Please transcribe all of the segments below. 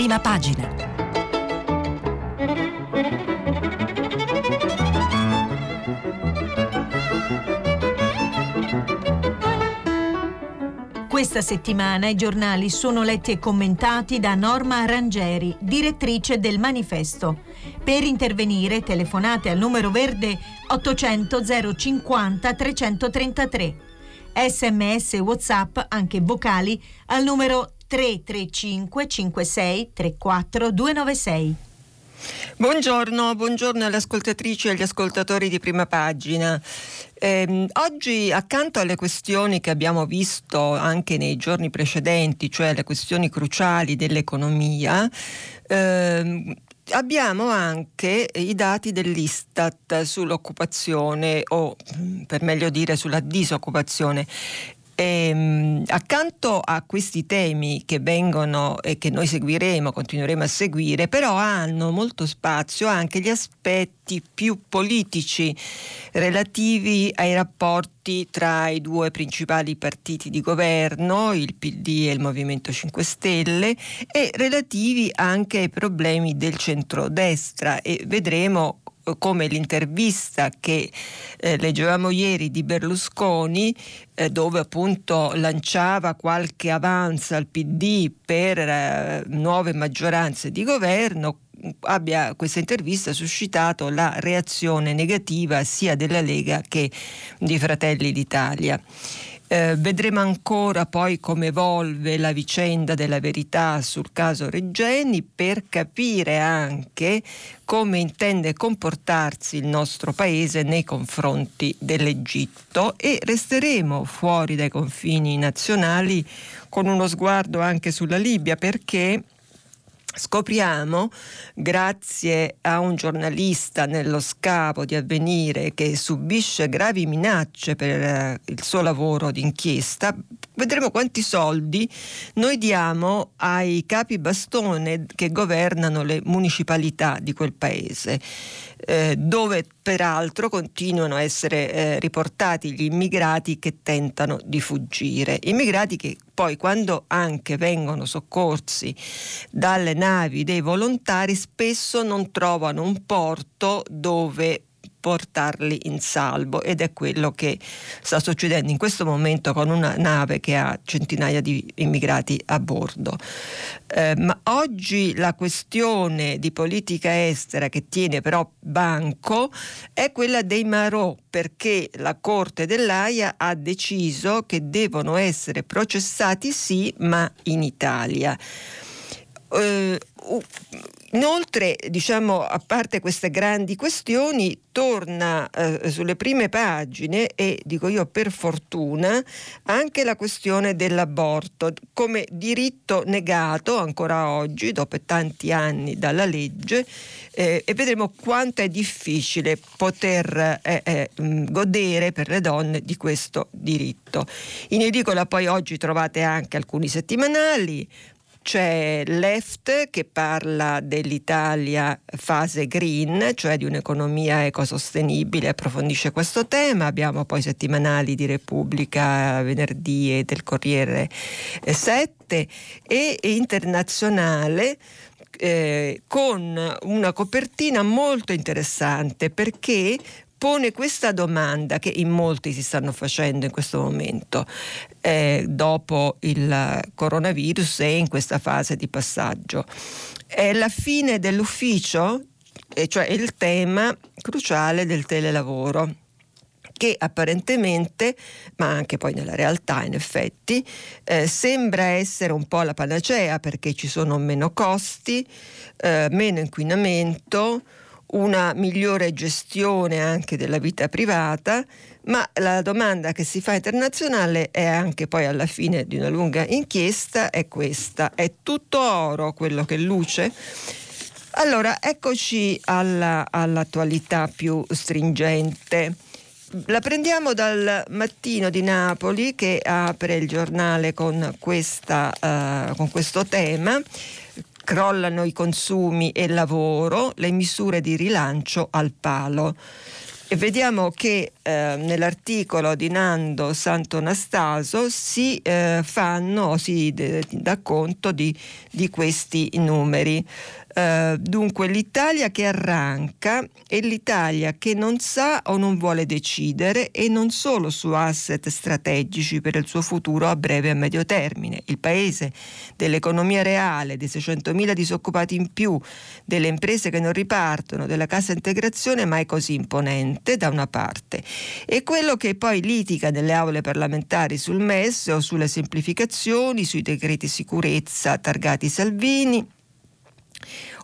prima pagina. Questa settimana i giornali sono letti e commentati da Norma Arrangeri, direttrice del manifesto. Per intervenire telefonate al numero verde 800 050 333. Sms WhatsApp, anche vocali, al numero 335 56 34 296. Buongiorno, buongiorno alle ascoltatrici e agli ascoltatori di prima pagina. Eh, oggi accanto alle questioni che abbiamo visto anche nei giorni precedenti, cioè le questioni cruciali dell'economia, eh, abbiamo anche i dati dell'Istat sull'occupazione o per meglio dire sulla disoccupazione e, ehm, accanto a questi temi che vengono e che noi seguiremo, continueremo a seguire, però hanno molto spazio anche gli aspetti più politici relativi ai rapporti tra i due principali partiti di governo, il PD e il Movimento 5 Stelle, e relativi anche ai problemi del centrodestra. E vedremo come l'intervista che eh, leggevamo ieri di Berlusconi, eh, dove appunto lanciava qualche avanza al PD per eh, nuove maggioranze di governo, abbia questa intervista suscitato la reazione negativa sia della Lega che di Fratelli d'Italia. Eh, vedremo ancora poi come evolve la vicenda della verità sul caso Regeni per capire anche come intende comportarsi il nostro paese nei confronti dell'Egitto. E resteremo fuori dai confini nazionali con uno sguardo anche sulla Libia perché Scopriamo, grazie a un giornalista nello scavo di avvenire che subisce gravi minacce per eh, il suo lavoro d'inchiesta, vedremo quanti soldi noi diamo ai capi bastone che governano le municipalità di quel paese, eh, dove peraltro continuano a essere eh, riportati gli immigrati che tentano di fuggire. Immigrati che poi quando anche vengono soccorsi dalle navi dei volontari spesso non trovano un porto dove portarli in salvo ed è quello che sta succedendo in questo momento con una nave che ha centinaia di immigrati a bordo. Eh, ma oggi la questione di politica estera che tiene però banco è quella dei Marò perché la Corte dell'AIA ha deciso che devono essere processati sì ma in Italia. Uh, Inoltre, diciamo, a parte queste grandi questioni, torna eh, sulle prime pagine e dico io per fortuna anche la questione dell'aborto come diritto negato ancora oggi, dopo tanti anni dalla legge, eh, e vedremo quanto è difficile poter eh, eh godere per le donne di questo diritto. In edicola poi oggi trovate anche alcuni settimanali, c'è Left che parla dell'Italia fase green, cioè di un'economia ecosostenibile, approfondisce questo tema. Abbiamo poi settimanali di Repubblica venerdì e del Corriere 7 e internazionale eh, con una copertina molto interessante perché pone questa domanda che in molti si stanno facendo in questo momento, eh, dopo il coronavirus e in questa fase di passaggio. È la fine dell'ufficio, e cioè il tema cruciale del telelavoro che apparentemente, ma anche poi nella realtà in effetti, eh, sembra essere un po' la panacea perché ci sono meno costi, eh, meno inquinamento, una migliore gestione anche della vita privata, ma la domanda che si fa internazionale è anche poi alla fine di una lunga inchiesta è questa, è tutto oro quello che luce? Allora, eccoci alla, all'attualità più stringente. La prendiamo dal mattino di Napoli che apre il giornale con, questa, uh, con questo tema crollano i consumi e il lavoro, le misure di rilancio al palo. E vediamo che eh, nell'articolo di Nando Santonastaso si eh, fanno, si dà conto di, di questi numeri. Uh, dunque l'Italia che arranca è l'Italia che non sa o non vuole decidere e non solo su asset strategici per il suo futuro a breve e a medio termine. Il paese dell'economia reale, dei 600.000 disoccupati in più, delle imprese che non ripartono, della cassa integrazione mai così imponente da una parte e quello che poi litiga nelle aule parlamentari sul MES o sulle semplificazioni, sui decreti sicurezza targati Salvini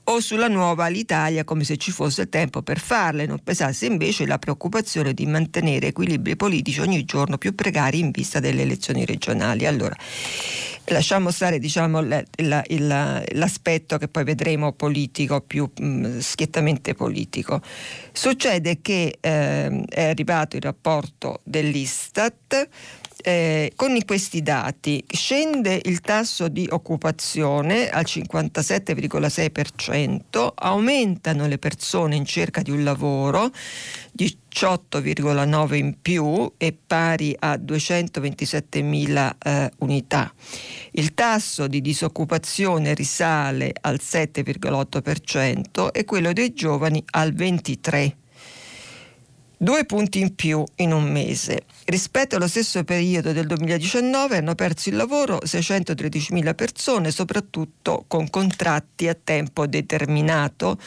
o sulla nuova Alitalia come se ci fosse tempo per farle, non pesasse invece la preoccupazione di mantenere equilibri politici ogni giorno più precari in vista delle elezioni regionali. Allora, lasciamo stare diciamo, la, la, la, l'aspetto che poi vedremo politico, più mh, mm, schiettamente politico. Succede che eh, è arrivato il rapporto dell'Istat eh, con questi dati scende il tasso di occupazione al 57,6%, aumentano le persone in cerca di un lavoro, 18,9 in più e pari a 227.000 eh, unità. Il tasso di disoccupazione risale al 7,8% e quello dei giovani al 23%. Due punti in più in un mese. Rispetto allo stesso periodo del 2019 hanno perso il lavoro 613.000 persone, soprattutto con contratti a tempo determinato,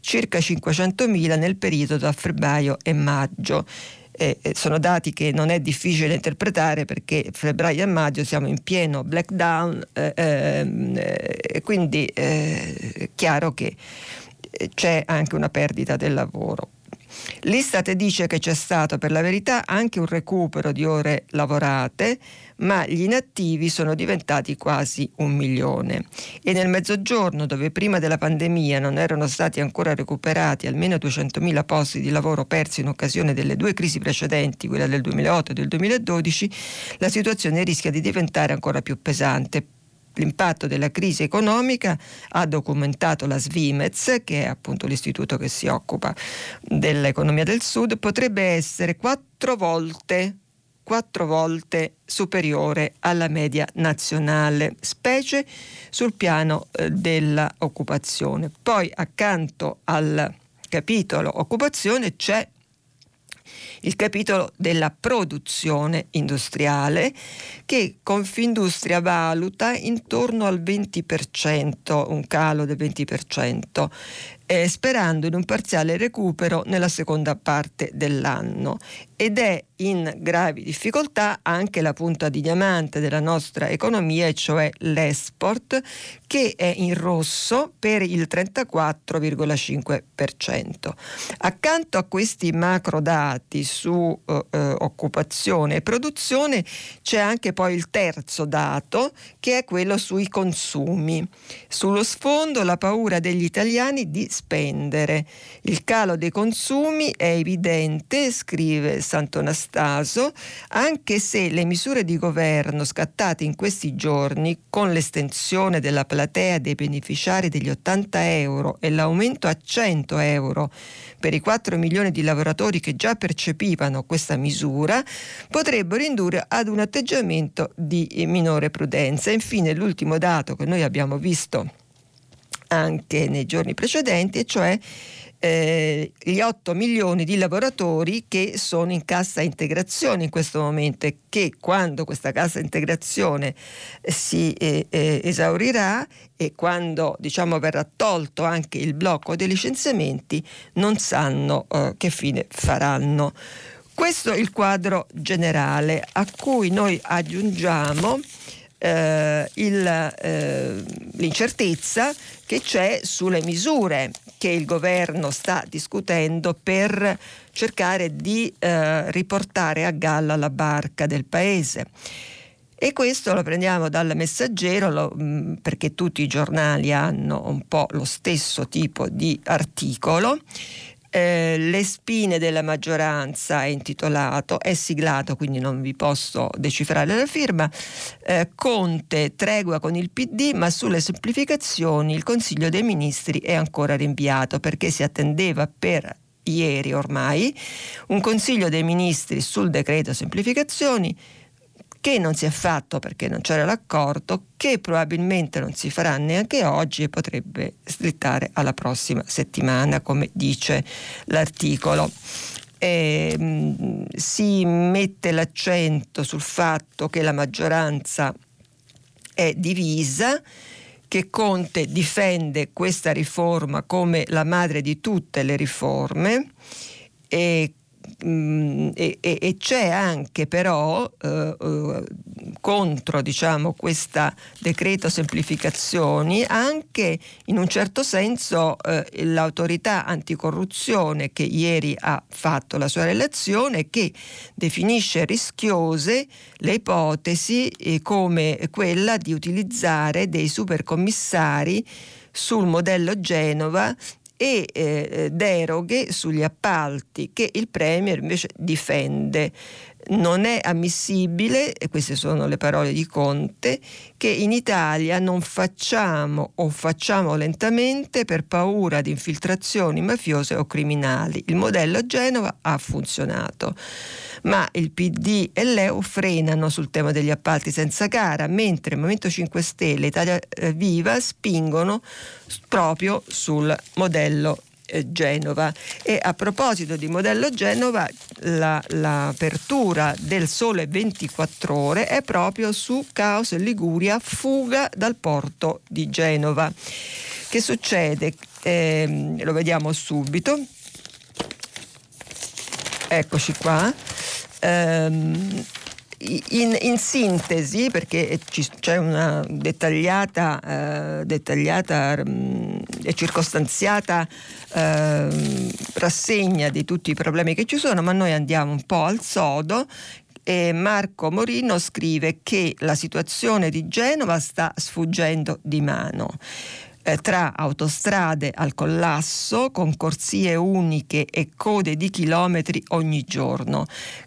circa 500.000 nel periodo tra febbraio e maggio. Eh, sono dati che non è difficile interpretare perché febbraio e maggio siamo in pieno blackdown eh, ehm, eh, quindi eh, è chiaro che eh, c'è anche una perdita del lavoro. L'Istat dice che c'è stato per la verità anche un recupero di ore lavorate, ma gli inattivi sono diventati quasi un milione. E nel mezzogiorno, dove prima della pandemia non erano stati ancora recuperati almeno 200.000 posti di lavoro persi in occasione delle due crisi precedenti, quella del 2008 e del 2012, la situazione rischia di diventare ancora più pesante l'impatto della crisi economica ha documentato la Svimez, che è appunto l'istituto che si occupa dell'economia del Sud, potrebbe essere quattro volte quattro volte superiore alla media nazionale, specie sul piano eh, dell'occupazione. Poi accanto al capitolo occupazione c'è il capitolo della produzione industriale che Confindustria valuta intorno al 20%, un calo del 20% eh, sperando in un parziale recupero nella seconda parte dell'anno ed è in gravi difficoltà anche la punta di diamante della nostra economia, cioè l'export, che è in rosso per il 34,5%. Accanto a questi macro dati su eh, eh, occupazione e produzione c'è anche poi il terzo dato che è quello sui consumi. Sullo sfondo la paura degli italiani di spendere. Il calo dei consumi è evidente, scrive Sant'Anastaso, anche se le misure di governo scattate in questi giorni con l'estensione della platea dei beneficiari degli 80 euro e l'aumento a 100 euro per i 4 milioni di lavoratori che già percepivano questa misura potrebbero indurre ad un atteggiamento di minore prudenza. Infine l'ultimo dato che noi abbiamo visto anche nei giorni precedenti, e cioè eh, gli 8 milioni di lavoratori che sono in cassa integrazione in questo momento e che quando questa cassa integrazione si eh, eh, esaurirà e quando diciamo, verrà tolto anche il blocco dei licenziamenti non sanno eh, che fine faranno. Questo è il quadro generale a cui noi aggiungiamo eh, il, eh, l'incertezza che c'è sulle misure che il governo sta discutendo per cercare di eh, riportare a galla la barca del paese. E questo lo prendiamo dal messaggero lo, mm, perché tutti i giornali hanno un po' lo stesso tipo di articolo eh, le spine della maggioranza è intitolato, è siglato, quindi non vi posso decifrare la firma. Eh, Conte tregua con il PD, ma sulle semplificazioni il Consiglio dei Ministri è ancora rinviato perché si attendeva per ieri ormai, un Consiglio dei Ministri sul decreto semplificazioni che non si è fatto perché non c'era l'accordo, che probabilmente non si farà neanche oggi e potrebbe slittare alla prossima settimana, come dice l'articolo. E, mh, mm, si mette l'accento sul fatto che la maggioranza è divisa, che Conte difende questa riforma come la madre di tutte le riforme e Mm, e, e, c'è anche però eh, eh, contro diciamo, questo decreto semplificazioni anche in un certo senso eh, l'autorità anticorruzione che ieri ha fatto la sua relazione che definisce rischiose le ipotesi eh, come quella di utilizzare dei supercommissari sul modello Genova e eh, deroghe sugli appalti che il Premier invece difende. Non è ammissibile, e queste sono le parole di Conte, che in Italia non facciamo o facciamo lentamente per paura di infiltrazioni mafiose o criminali. Il modello Genova ha funzionato ma il PD e l'EU frenano sul tema degli appalti senza gara, mentre il Movimento 5 Stelle e Italia eh, Viva spingono proprio sul modello Genova. E a proposito di modello Genova la, l'apertura del sole 24 ore è proprio su Caos Liguria fuga dal porto di Genova. Che succede? Eh, lo vediamo subito. Eccoci qua. Ehm, in, in, sintesi, perché c'è una dettagliata, eh, dettagliata mh, e circostanziata eh, rassegna di tutti i problemi che ci sono, ma noi andiamo un po' al sodo. E Marco Morino scrive che la situazione di Genova sta sfuggendo di mano eh, tra autostrade al collasso, con corsie uniche e code di chilometri ogni giorno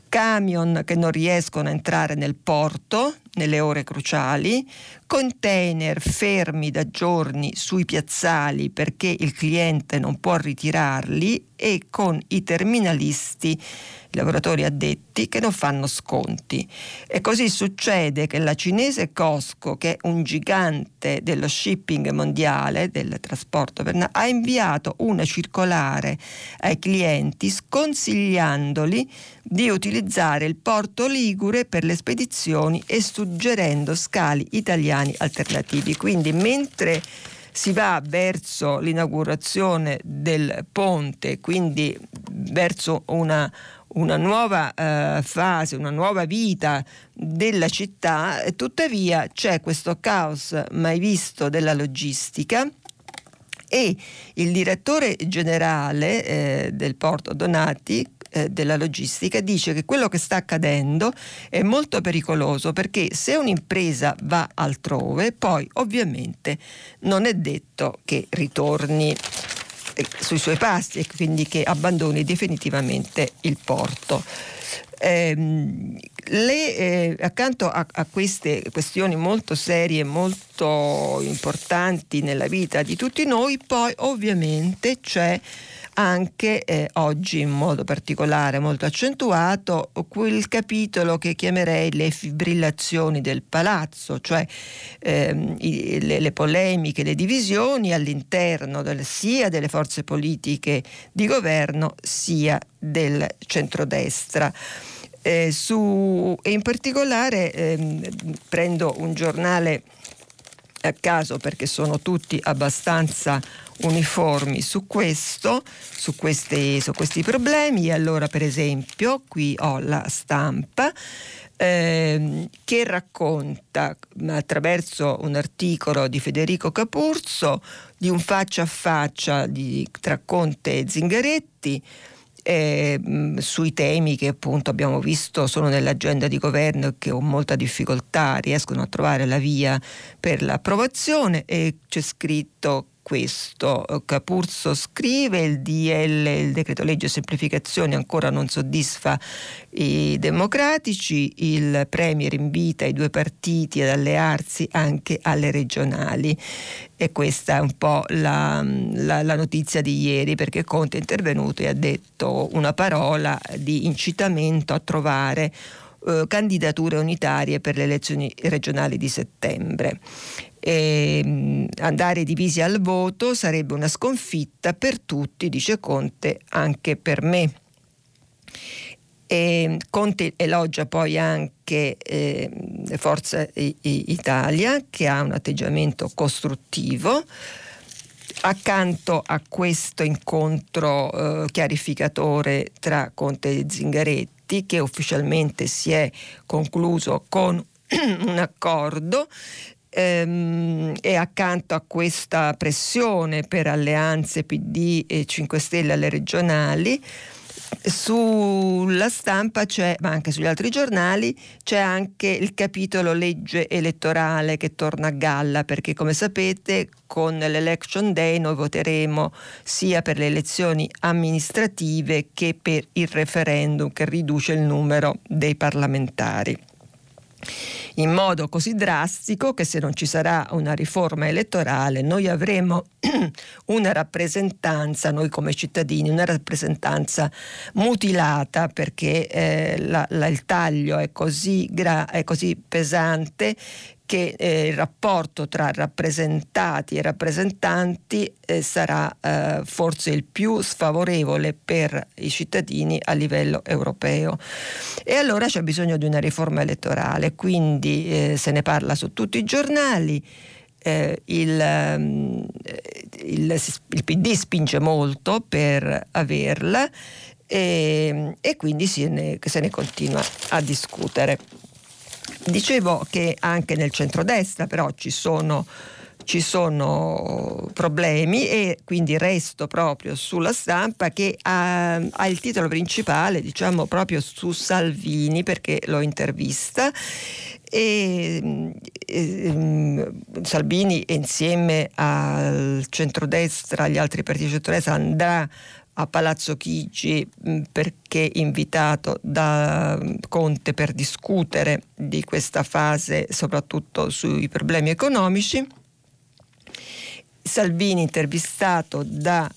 camion che non riescono a entrare nel porto nelle ore cruciali, container fermi da giorni sui piazzali perché il cliente non può ritirarli e con i terminalisti i lavoratori addetti che non fanno sconti. E così succede che la cinese Costco, che è un gigante dello shipping mondiale, del trasporto, ha inviato una circolare ai clienti sconsigliandoli di utilizzare il porto Ligure per le spedizioni e suggerendo scali italiani alternativi. Quindi mentre si va verso l'inaugurazione del ponte, quindi verso una, una nuova eh, fase, una nuova vita della città, tuttavia c'è questo caos mai visto della logistica e il direttore generale eh, del porto Donati eh, della logistica dice che quello che sta accadendo è molto pericoloso perché se un'impresa va altrove poi ovviamente non è detto che ritorni eh, sui suoi passi e quindi che abbandoni definitivamente il porto. Eh, le, eh, accanto a, a, queste questioni molto serie, molto importanti nella vita di tutti noi, poi ovviamente c'è anche eh, oggi in modo particolare molto accentuato quel capitolo che chiamerei le fibrillazioni del palazzo, cioè ehm, i, le, le, polemiche, le divisioni all'interno del, sia delle forze politiche di governo sia del centrodestra. Eh, su, e in particolare ehm, prendo un giornale a caso perché sono tutti abbastanza uniformi su questo, su questi, su questi problemi. Allora, per esempio, qui ho la stampa. Eh, che racconta attraverso un articolo di Federico Capurzo di un faccia a faccia di, tra Conte e Zingaretti eh, sui temi che appunto abbiamo visto sono nell'agenda di governo e che con molta difficoltà riescono a trovare la via per l'approvazione e c'è scritto questo. Capurzo scrive il DL, il decreto legge semplificazione ancora non soddisfa i democratici, il Premier invita i due partiti ad allearsi anche alle regionali e questa è un po' la, la, la notizia di ieri perché Conte è intervenuto e ha detto una parola di incitamento a trovare eh, candidature unitarie per le elezioni regionali di settembre. E, mm, andare divisi al voto sarebbe una sconfitta per tutti, dice Conte, anche per me. E Conte elogia poi anche eh, Forza Italia che ha un atteggiamento costruttivo. Accanto a questo incontro eh, chiarificatore tra Conte e Zingaretti, che ufficialmente si è concluso con un accordo ehm, e accanto a questa pressione per alleanze PD e 5 Stelle alle regionali. Sulla stampa ma anche sugli altri giornali, c'è anche il capitolo legge elettorale che torna a galla, perché come sapete con l'election day noi voteremo sia per le elezioni amministrative che per il referendum che riduce il numero dei parlamentari in modo così drastico che se non ci sarà una riforma elettorale noi avremo una rappresentanza, noi come cittadini, una rappresentanza mutilata perché eh, la, la, il taglio è così, gra- è così pesante che eh, il rapporto tra rappresentati e rappresentanti eh, sarà eh, forse il più sfavorevole per i cittadini a livello europeo. E allora c'è bisogno di una riforma elettorale, quindi eh, se ne parla su tutti i giornali. Eh, il, um, il, il, PD spinge molto per averla e, e quindi se ne, se ne continua a discutere. Dicevo che anche nel centrodestra però ci sono ci sono problemi e quindi resto proprio sulla stampa che ha, ha, il titolo principale diciamo proprio su Salvini perché lo intervista. E, e Salvini insieme al centrodestra agli altri partiti di centrodestra andrà a Palazzo Chigi perché invitato da Conte per discutere di questa fase soprattutto sui problemi economici. Salvini intervistato da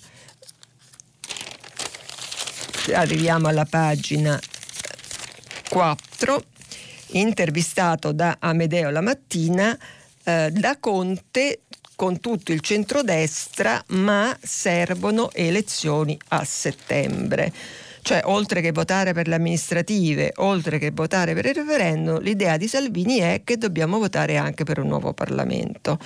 arriviamo alla pagina 4 intervistato da Amedeo la mattina eh, da Conte con tutto il centrodestra, ma servono elezioni a settembre. Cioè, oltre che votare per le amministrative, oltre che votare per il referendum, l'idea di Salvini è che dobbiamo votare anche per un nuovo Parlamento.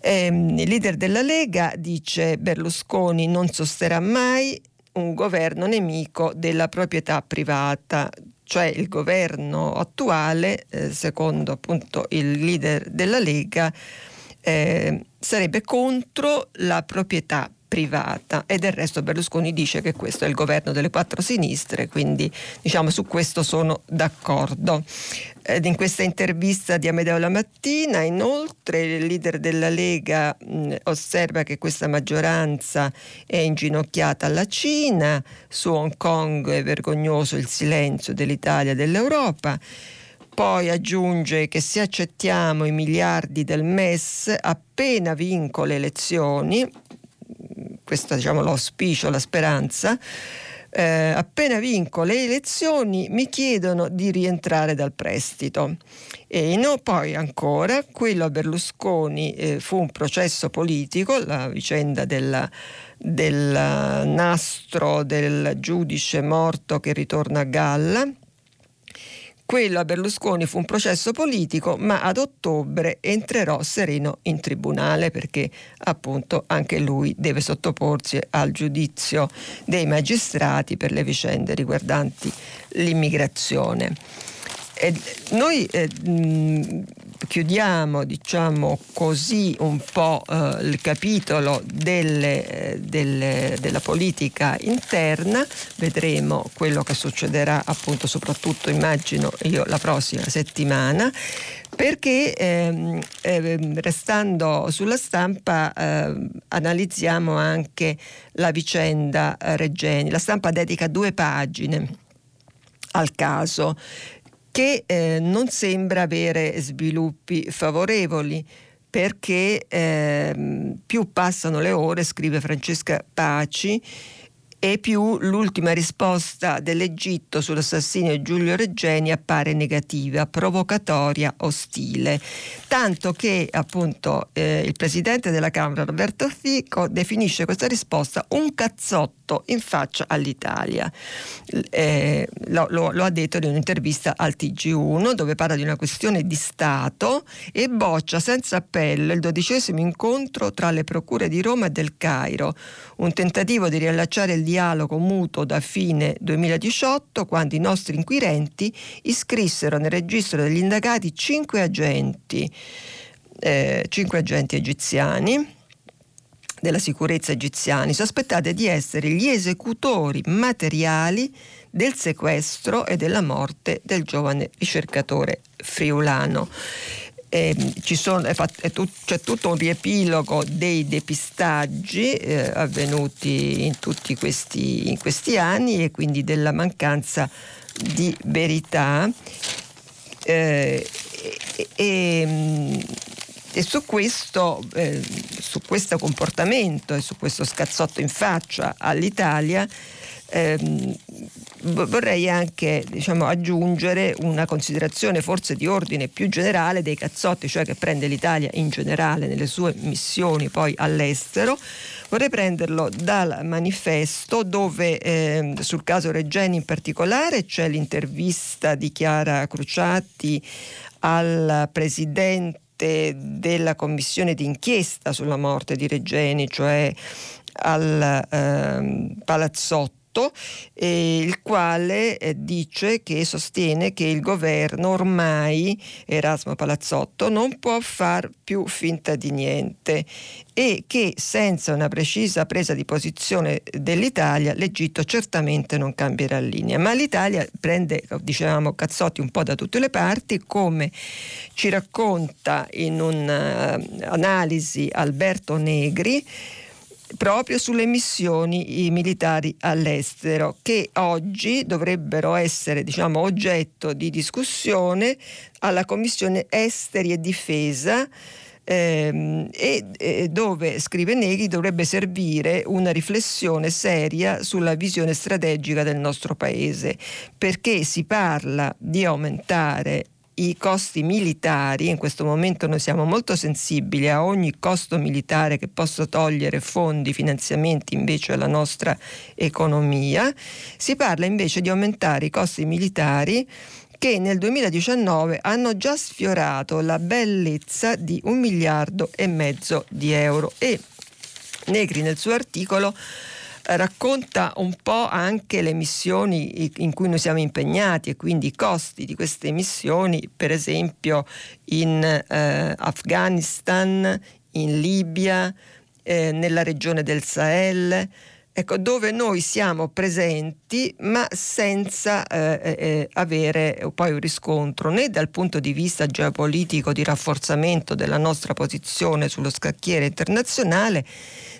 Ehm, il leader della Lega dice Berlusconi non sosterrà mai un governo nemico della proprietà privata, cioè il governo attuale, eh, secondo appunto il leader della Lega, eh, sarebbe contro la proprietà privata e del resto Berlusconi dice che questo è il governo delle quattro sinistre, quindi diciamo su questo sono d'accordo. Ed in questa intervista di Amedeo la mattina, inoltre, il leader della Lega mh, osserva che questa maggioranza è inginocchiata alla Cina, su Hong Kong è vergognoso il silenzio dell'Italia e dell'Europa. Poi aggiunge che se accettiamo i miliardi del MES, appena vinco le elezioni, questo diciamo l'auspicio, la speranza, eh, appena vinco le elezioni mi chiedono di rientrare dal prestito. E no, poi ancora, quello a Berlusconi eh, fu un processo politico, la vicenda della, del nastro del giudice morto che ritorna a galla quello a Berlusconi fu un processo politico, ma ad ottobre entrerò sereno in tribunale perché appunto anche lui deve sottoporsi al giudizio dei magistrati per le vicende riguardanti l'immigrazione. E noi eh, chiudiamo diciamo così un po' eh, il capitolo delle, delle, della politica interna, vedremo quello che succederà appunto soprattutto immagino io la prossima settimana. perché ehm, eh, restando sulla stampa eh, analizziamo anche la vicenda eh. La stampa dedica due pagine al caso che eh, non sembra avere sviluppi favorevoli perché eh, più passano le ore, scrive Francesca Paci, e più l'ultima risposta dell'Egitto sull'assassinio di Giulio Reggeni appare negativa, provocatoria, ostile. Tanto che appunto eh, il presidente della Camera Roberto Fico definisce questa risposta un cazzotto in faccia all'Italia. Eh, lo, lo, lo, ha detto in un'intervista al TG1 dove parla di una questione di Stato e boccia senza appello il dodicesimo incontro tra le procure di Roma e del Cairo, un tentativo di riallacciare il dialogo mutuo da fine 2018 quando i nostri inquirenti iscrissero nel registro degli indagati cinque agenti, eh, cinque agenti egiziani della sicurezza egiziani sospettati di essere gli esecutori materiali del sequestro e della morte del giovane ricercatore friulano eh, sono, è fatto, è tut, c'è tutto un riepilogo dei depistaggi eh, avvenuti in tutti questi, in questi, anni e quindi della mancanza di verità. Eh, e, e, e su questo, eh, su questo comportamento e su questo scazzotto in faccia all'Italia ehm, vorrei anche diciamo, aggiungere una considerazione forse di ordine più generale dei cazzotti, cioè che prende l'Italia in generale nelle sue missioni poi all'estero. Vorrei prenderlo dal manifesto dove eh, sul caso Regeni in particolare c'è l'intervista di Chiara Cruciatti al presidente della commissione d'inchiesta sulla morte di Regeni, cioè al eh, Palazzotto eh, il quale eh, dice che sostiene che il governo ormai, Erasmo Palazzotto, non può far più finta di niente e che senza una precisa presa di posizione dell'Italia l'Egitto certamente non cambierà linea. Ma l'Italia prende, dicevamo, cazzotti un po' da tutte le parti, come ci racconta in un'analisi Alberto Negri, proprio sulle missioni militari all'estero che oggi dovrebbero essere diciamo, oggetto di discussione alla Commissione Esteri e Difesa ehm, e, e dove, scrive Negri, dovrebbe servire una riflessione seria sulla visione strategica del nostro Paese, perché si parla di aumentare i costi militari, in questo momento noi siamo molto sensibili a ogni costo militare che possa togliere fondi, finanziamenti invece alla nostra economia, si parla invece di aumentare i costi militari che nel 2019 hanno già sfiorato la bellezza di un miliardo e mezzo di euro. E Negri nel suo articolo racconta un po' anche le missioni in cui noi siamo impegnati e quindi i costi di queste missioni, per esempio in eh, Afghanistan, in Libia, eh, nella regione del Sahel. Ecco, dove noi siamo presenti ma senza eh, eh, eh avere poi un riscontro né dal punto di vista geopolitico di rafforzamento della nostra posizione sullo scacchiere internazionale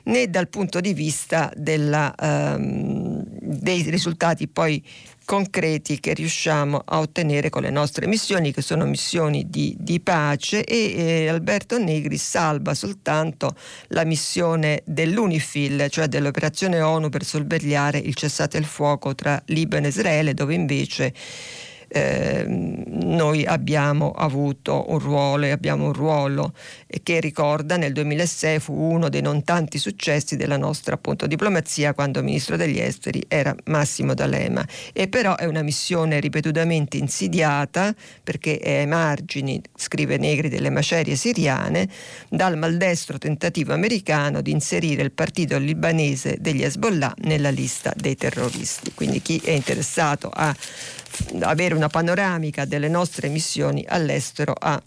né dal punto di vista della, ehm, dei risultati poi concreti che riusciamo a ottenere con le nostre missioni, che sono missioni di, di pace e eh, Alberto Negri salva soltanto la missione dell'UNIFIL, cioè dell'operazione ONU per sorvegliare il cessate il fuoco tra Libano e Israele, dove invece eh, noi abbiamo avuto un ruolo e abbiamo un ruolo che ricorda nel 2006 fu uno dei non tanti successi della nostra appunto, diplomazia quando ministro degli esteri era Massimo D'Alema e però è una missione ripetutamente insidiata perché è ai margini, scrive Negri, delle macerie siriane dal maldestro tentativo americano di inserire il partito libanese degli Hezbollah nella lista dei terroristi. Quindi chi è interessato a avere una panoramica delle nostre missioni all'estero a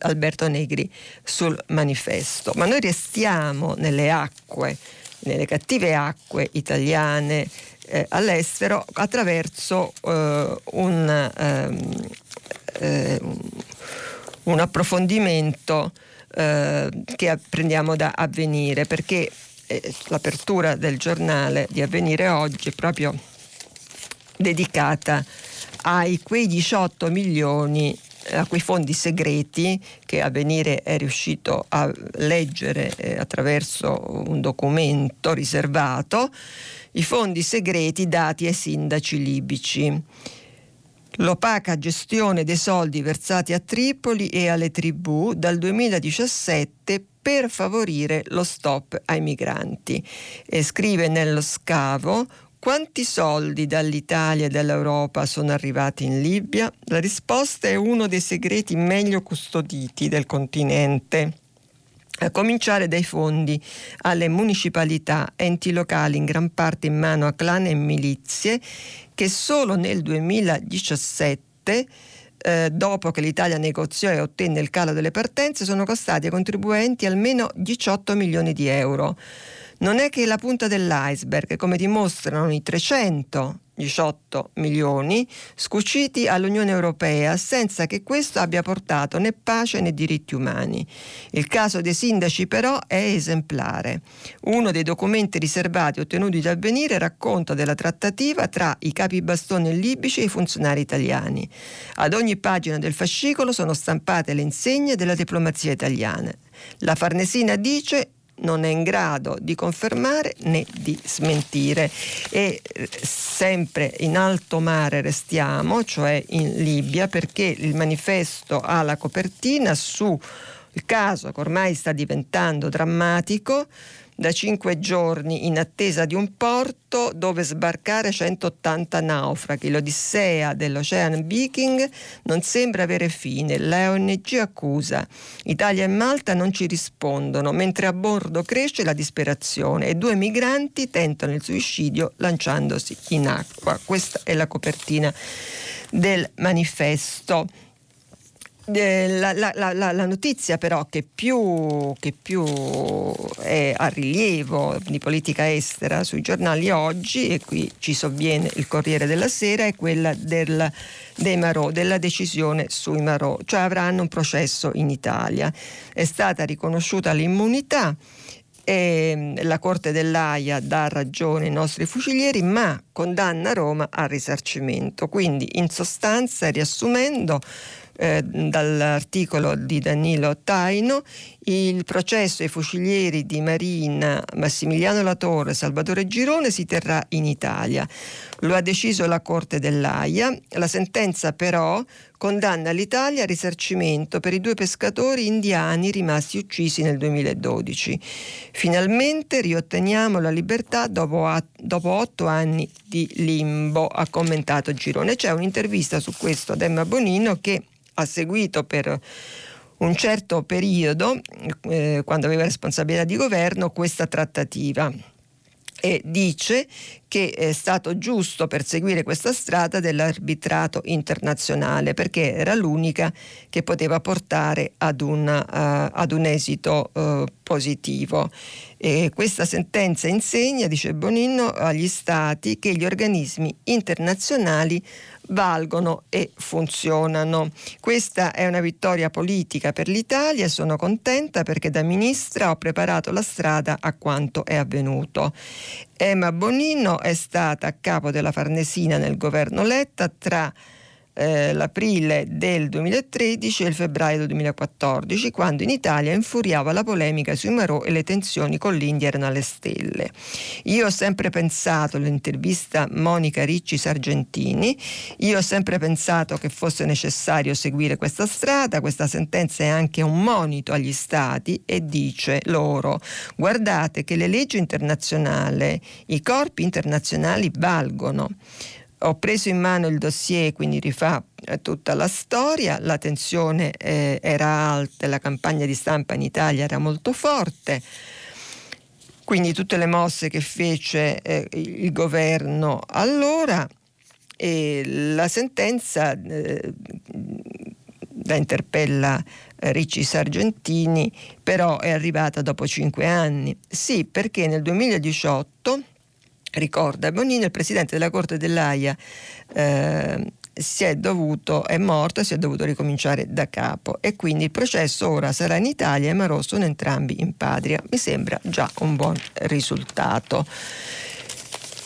Alberto Negri sul manifesto. Ma noi restiamo nelle acque, nelle cattive acque italiane eh, all'estero attraverso eh, un, ehm, eh, un approfondimento eh, che prendiamo da avvenire perché eh, l'apertura del giornale di avvenire oggi è proprio dedicata ai quei 18 milioni eh, a quei fondi segreti che Avvenire è riuscito a leggere eh, attraverso un documento riservato, i fondi segreti dati ai sindaci libici. L'opaca gestione dei soldi versati a Tripoli e alle tribù dal 2017 per favorire lo stop ai migranti. E scrive nello scavo quanti soldi dall'Italia e dall'Europa sono arrivati in Libia? La risposta è uno dei segreti meglio custoditi del continente a cominciare dai fondi alle municipalità, enti locali in gran parte in mano a clan e milizie che solo nel 2017 eh, dopo che l'Italia negoziò e ottenne il calo delle partenze, sono costati ai contribuenti almeno 18 milioni di euro non è che la punta dell'iceberg, come dimostrano i 318 milioni scuciti all'Unione Europea senza che questo abbia portato né pace né diritti umani. Il caso dei sindaci però è esemplare. Uno dei documenti riservati ottenuti da avvenire racconta della trattativa tra i capi bastoni libici e i funzionari italiani. Ad ogni pagina del fascicolo sono stampate le insegne della diplomazia italiana. La Farnesina dice non è in grado di confermare né di smentire. E eh, sempre in alto mare restiamo, cioè in Libia, perché il manifesto ha la copertina sul caso che ormai sta diventando drammatico da cinque giorni in attesa di un porto dove sbarcare 180 naufraghi. L'odissea dell'Ocean Viking non sembra avere fine. La ONG accusa. Italia e Malta non ci rispondono, mentre a bordo cresce la disperazione e due migranti tentano il suicidio lanciandosi in acqua. Questa è la copertina del manifesto. Eh, la, la, la, la, notizia però che più, che più, è a rilievo di politica estera sui giornali oggi, e qui ci sovviene il Corriere della Sera, è quella del, dei Marò, della decisione sui Marò, cioè avranno un processo in Italia. È stata riconosciuta l'immunità e la Corte dell'AIA dà ragione ai nostri fucilieri, ma condanna Roma al risarcimento. Quindi, in sostanza, riassumendo, eh, dall'articolo di Danilo Taino, il processo ai fucilieri di Marina Massimiliano Latorre e Salvatore Girone si terrà in Italia. Lo ha deciso la Corte dell'AIA. La sentenza però condanna l'Italia al risarcimento per i due pescatori indiani rimasti uccisi nel 2012. Finalmente riotteniamo la libertà dopo, a, dopo otto anni di limbo, ha commentato Girone. C'è un'intervista su questo ad Emma Bonino che ha seguito per un certo periodo, eh, quando aveva responsabilità di governo, questa trattativa e dice che è stato giusto perseguire questa strada dell'arbitrato internazionale perché era l'unica che poteva portare ad, una, uh, ad un esito uh, positivo. E questa sentenza insegna, dice Bonino, agli Stati che gli organismi internazionali valgono e funzionano. Questa è una vittoria politica per l'Italia e sono contenta perché da ministra ho preparato la strada a quanto è avvenuto. Emma Bonino è stata a capo della Farnesina nel governo Letta tra eh, l'aprile del 2013 e il febbraio del 2014, quando in Italia infuriava la polemica sui Marò e le tensioni con l'India erano alle stelle. Io ho sempre pensato, l'intervista Monica Ricci Sargentini, io ho sempre pensato che fosse necessario seguire questa strada, questa sentenza è anche un monito agli Stati e dice loro guardate che le leggi internazionali, i corpi internazionali valgono ho preso in mano il dossier, quindi rifà eh, tutta la storia, la tensione eh, era alta, la campagna di stampa in Italia era molto forte, quindi tutte le mosse che fece eh, il governo allora e la sentenza eh, la interpella eh, Ricci Sargentini, però è arrivata dopo cinque anni. Sì, perché nel 2018 ricorda Bonino, il presidente della Corte dell'AIA eh, si è dovuto, è morto e si è dovuto ricominciare da capo e quindi il processo ora sarà in Italia e Marò sono entrambi in patria. Mi sembra già un buon risultato.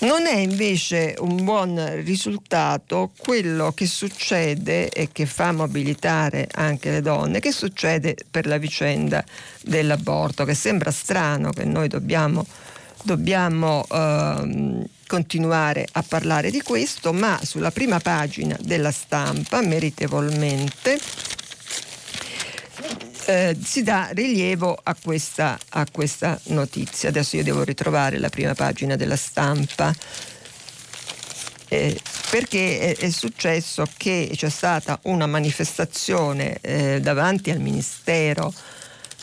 Non è invece un buon risultato quello che succede e che fa mobilitare anche le donne, che succede per la vicenda dell'aborto, che sembra strano che noi dobbiamo, dobbiamo ehm, continuare a parlare di questo, ma sulla prima pagina della stampa, meritevolmente, eh, si dà rilievo a questa, a questa notizia. Adesso io devo ritrovare la prima pagina della stampa. Eh, perché è, successo che c'è stata una manifestazione eh, davanti al Ministero,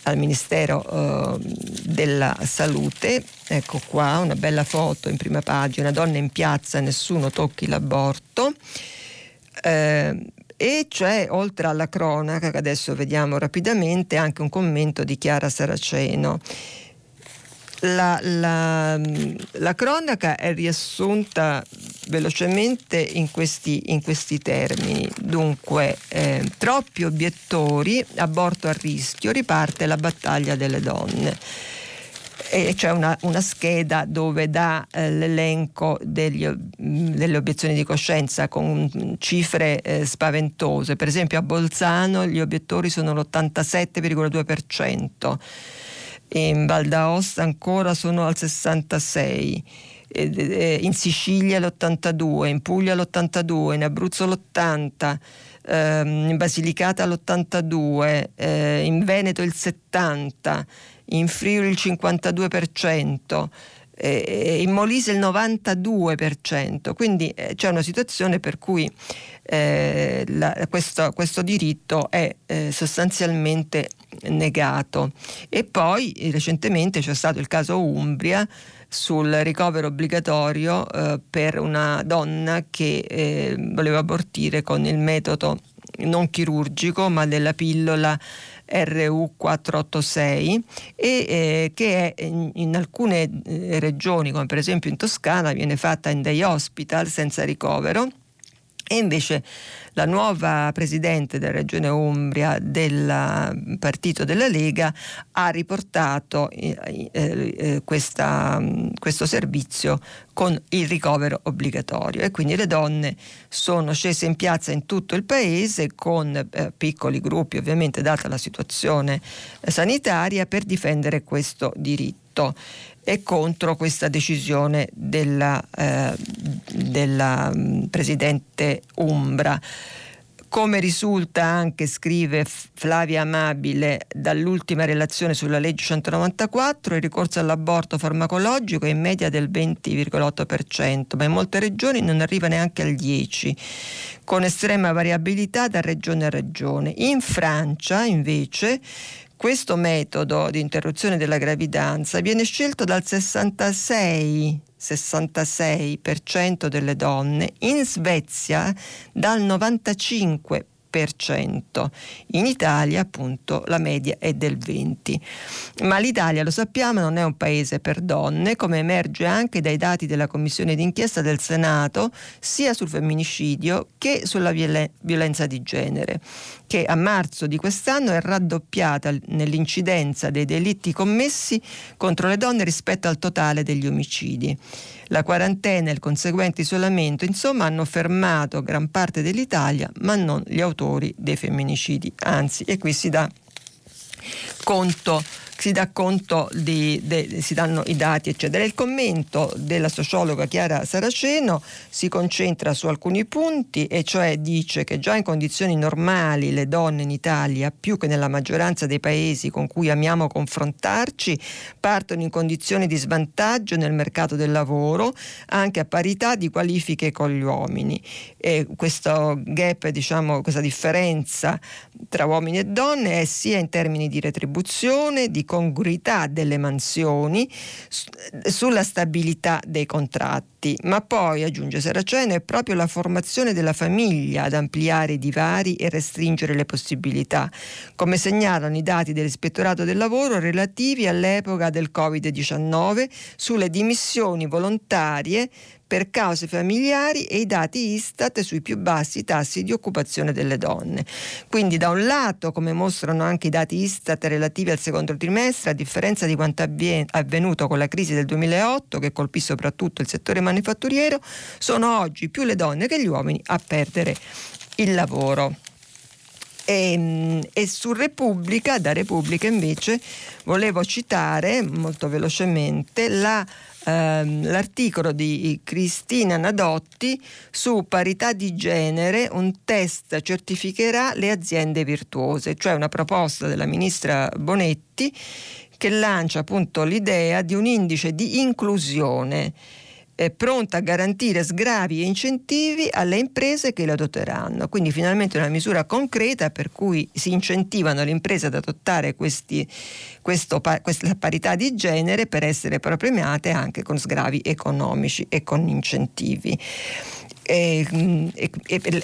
al Ministero eh, della Salute, ecco qua una bella foto in prima pagina, donne in piazza, nessuno tocchi l'aborto. Eh, e c'è oltre alla cronaca, che adesso vediamo rapidamente, anche un commento di Chiara Saraceno. La, la, la cronaca è riassunta velocemente in questi, in questi termini. Dunque, eh, troppi obiettori, aborto a rischio, riparte la battaglia delle donne e c'è una, una, scheda dove dà eh, l'elenco degli, delle obiezioni di coscienza con cifre eh, spaventose. Per esempio a Bolzano gli obiettori sono l'87,2%, in Val d'Aosta ancora sono al 66%. In Sicilia l'82, in Puglia l'82, in Abruzzo l'80, ehm, in Basilicata l'82, eh, in Veneto il 70%, in Friuli il 52%, eh, in Molise il 92%, quindi eh, c'è una situazione per cui eh, questo, questo, diritto è eh, sostanzialmente negato. E poi recentemente c'è stato il caso Umbria sul ricovero obbligatorio eh, per una donna che eh, voleva abortire con il metodo non chirurgico ma della pillola RU486 e eh, che è in, in alcune eh, regioni come per esempio in Toscana viene fatta in day hospital senza ricovero e invece la nuova presidente della regione Umbria del partito della Lega ha riportato eh, eh, eh questa, questo servizio con il ricovero obbligatorio. E quindi le donne sono scese in piazza in tutto il paese con eh, piccoli gruppi ovviamente data la situazione sanitaria per difendere questo diritto e contro questa decisione della, eh, della mm, Presidente Umbra. Come risulta anche, scrive Flavia Amabile, dall'ultima relazione sulla legge 194, il ricorso all'aborto farmacologico è in media del 20,8%, ma in molte regioni non arriva neanche al 10%, con estrema variabilità da regione a regione. In Francia, invece, questo metodo di interruzione della gravidanza viene scelto dal 66 66% delle donne, in Svezia dal 95%. In Italia appunto la media è del 20%. Ma l'Italia, lo sappiamo, non è un paese per donne, come emerge anche dai dati della Commissione d'inchiesta del Senato, sia sul femminicidio che sulla violenza di genere che a marzo di quest'anno è raddoppiata nell'incidenza dei delitti commessi contro le donne rispetto al totale degli omicidi. La quarantena e il conseguente isolamento, insomma, hanno fermato gran parte dell'Italia, ma non gli autori dei femminicidi. Anzi, e qui si dà conto si dà conto di, de, si danno i dati eccetera. Il commento della sociologa Chiara Saraceno si concentra su alcuni punti e cioè dice che già in condizioni normali le donne in Italia più che nella maggioranza dei paesi con cui amiamo confrontarci partono in condizioni di svantaggio nel mercato del lavoro anche a parità di qualifiche con gli uomini e questo gap diciamo questa differenza tra uomini e donne è sia in termini di retribuzione di congruità delle mansioni, sulla stabilità dei contratti. Ma poi, aggiunge Saraceno, è proprio la formazione della famiglia ad ampliare i divari e restringere le possibilità, come segnalano i dati dell'Ispettorato del Lavoro relativi all'epoca del Covid-19 sulle dimissioni volontarie per cause familiari e i dati Istat sui più bassi tassi di occupazione delle donne. Quindi da un lato, come mostrano anche i dati Istat relativi al secondo trimestre, a differenza di quanto avvenuto con la crisi del 2008 che colpì soprattutto il settore manifatturiero, sono oggi più le donne che gli uomini a perdere il lavoro. E, ehm, e, su Repubblica, da Repubblica invece, volevo citare molto velocemente la ehm, l'articolo di Cristina Nadotti su parità di genere, un test certificherà le aziende virtuose, cioè una proposta della ministra Bonetti che lancia appunto l'idea di un indice di inclusione è pronta a garantire sgravi e incentivi alle imprese che lo adotteranno. Quindi finalmente una misura concreta per cui si incentivano le imprese ad adottare questi, questo, questa parità di genere per essere premiate anche con sgravi economici e con incentivi. E, e,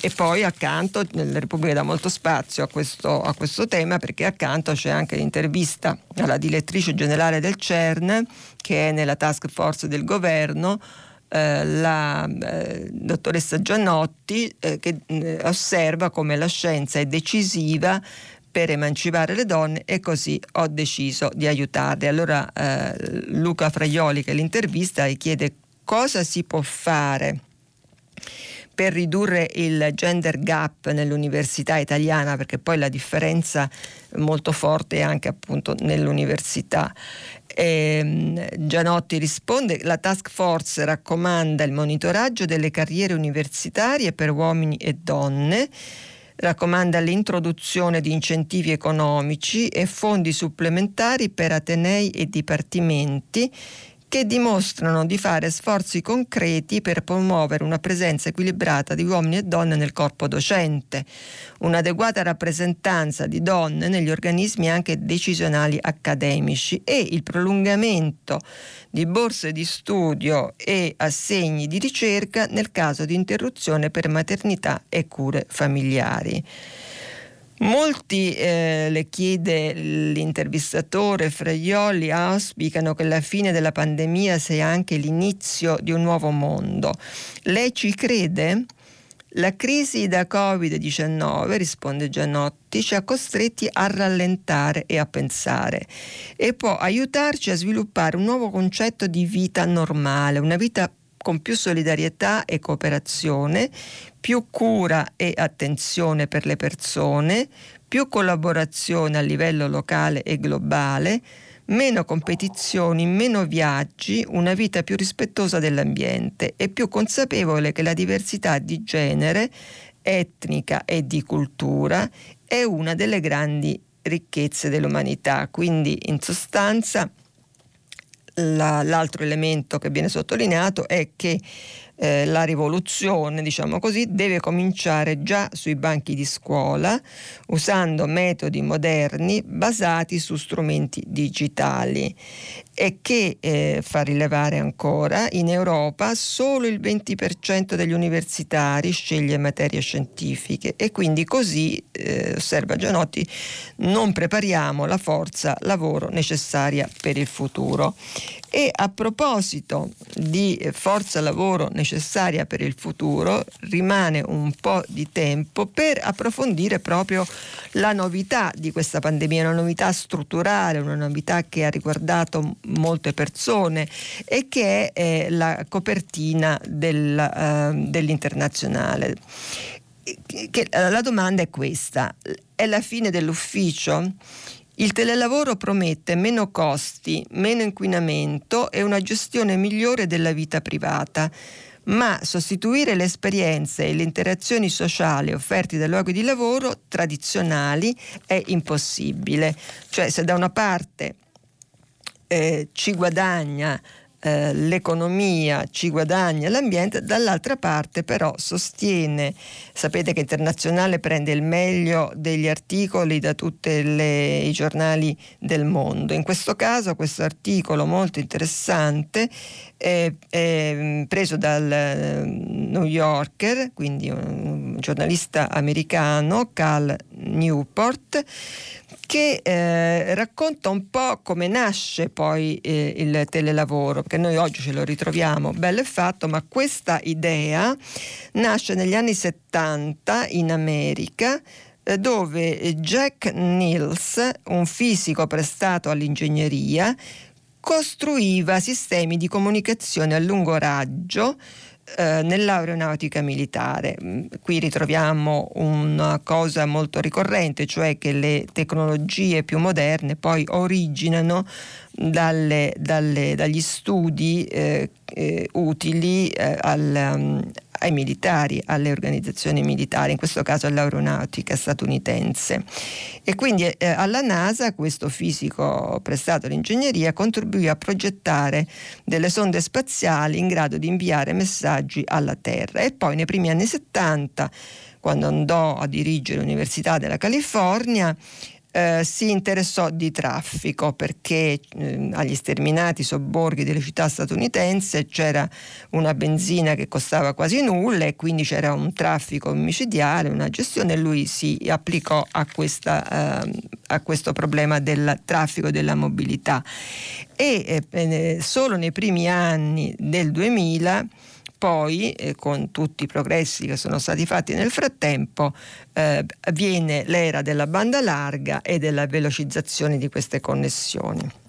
e, poi accanto la Repubblica dà molto spazio a questo, a questo, tema perché accanto c'è anche l'intervista alla direttrice generale del CERN che è nella task force del governo eh, la eh, dottoressa Giannotti eh, che eh, osserva come la scienza è decisiva per emancipare le donne e così ho deciso di aiutarle. Allora eh, Luca Fraioli che l'intervista gli chiede cosa si può fare per ridurre il gender gap nell'università italiana, perché poi la differenza molto forte è anche appunto nell'università. E, ehm, Gianotti risponde, la task force raccomanda il monitoraggio delle carriere universitarie per uomini e donne, raccomanda l'introduzione di incentivi economici e fondi supplementari per atenei e dipartimenti che dimostrano di fare sforzi concreti per promuovere una presenza equilibrata di uomini e donne nel corpo docente, un'adeguata rappresentanza di donne negli organismi anche decisionali accademici e il prolungamento di borse di studio e assegni di ricerca nel caso di interruzione per maternità e cure familiari. Molti, eh, le chiede l'intervistatore Fraioli, auspicano che la fine della pandemia sia anche l'inizio di un nuovo mondo. Lei ci crede? La crisi da Covid-19, risponde Giannotti, ci ha costretti a rallentare e a pensare e può aiutarci a sviluppare un nuovo concetto di vita normale, una vita con più solidarietà e cooperazione, più cura e attenzione per le persone, più collaborazione a livello locale e globale, meno competizioni, meno viaggi, una vita più rispettosa dell'ambiente e più consapevole che la diversità di genere, etnica e di cultura è una delle grandi ricchezze dell'umanità. Quindi in sostanza la, l'altro elemento che viene sottolineato è che eh, la rivoluzione, diciamo così, deve cominciare già sui banchi di scuola usando metodi moderni basati su strumenti digitali e che eh, fa rilevare ancora in Europa solo il 20% degli universitari sceglie materie scientifiche e quindi così, eh, osserva Gianotti, non prepariamo la forza lavoro necessaria per il futuro. E a proposito di forza lavoro necessaria per il futuro, rimane un po' di tempo per approfondire proprio la novità di questa pandemia, una novità strutturale, una novità che ha riguardato molte persone e che è eh, la copertina del, uh, dell'internazionale. Che, la domanda è questa, è la fine dell'ufficio? Il telelavoro promette meno costi, meno inquinamento e una gestione migliore della vita privata, ma sostituire le esperienze e le interazioni sociali offerte dai luoghi di lavoro tradizionali è impossibile. Cioè se da una parte eh, ci guadagna eh, l'economia ci guadagna l'ambiente, dall'altra parte però sostiene, sapete che Internazionale prende il meglio degli articoli da tutti i giornali del mondo. In questo caso questo articolo molto interessante è, è preso dal eh, New Yorker, quindi un giornalista americano, Cal Newport, che eh, racconta un po' come nasce poi eh, il telelavoro, perché noi oggi ce lo ritroviamo bello e fatto, ma questa idea nasce negli anni 70 in America eh, dove Jack Niels, un fisico prestato all'ingegneria, costruiva sistemi di comunicazione a lungo raggio eh, nell'aeronautica militare. Mm, qui ritroviamo una cosa molto ricorrente, cioè che le tecnologie più moderne poi originano dalle, dalle, dagli studi eh, eh, utili eh, al, um, ai militari, alle organizzazioni militari, in questo caso all'aeronautica statunitense. E quindi eh, alla NASA questo fisico prestato all'ingegneria contribuì a progettare delle sonde spaziali in grado di inviare messaggi alla Terra e poi nei primi anni 70 quando andò a dirigere l'Università della California, eh, si interessò di traffico perché eh, agli sterminati sobborghi delle città statunitense c'era una benzina che costava quasi nulla e quindi c'era un traffico micidiale, una gestione e lui si applicò a, questa, eh, a questo problema del traffico e della mobilità. E eh, solo nei primi anni del 2000 poi, eh, con tutti i progressi che sono stati fatti nel frattempo, eh, viene l'era della banda larga e della velocizzazione di queste connessioni.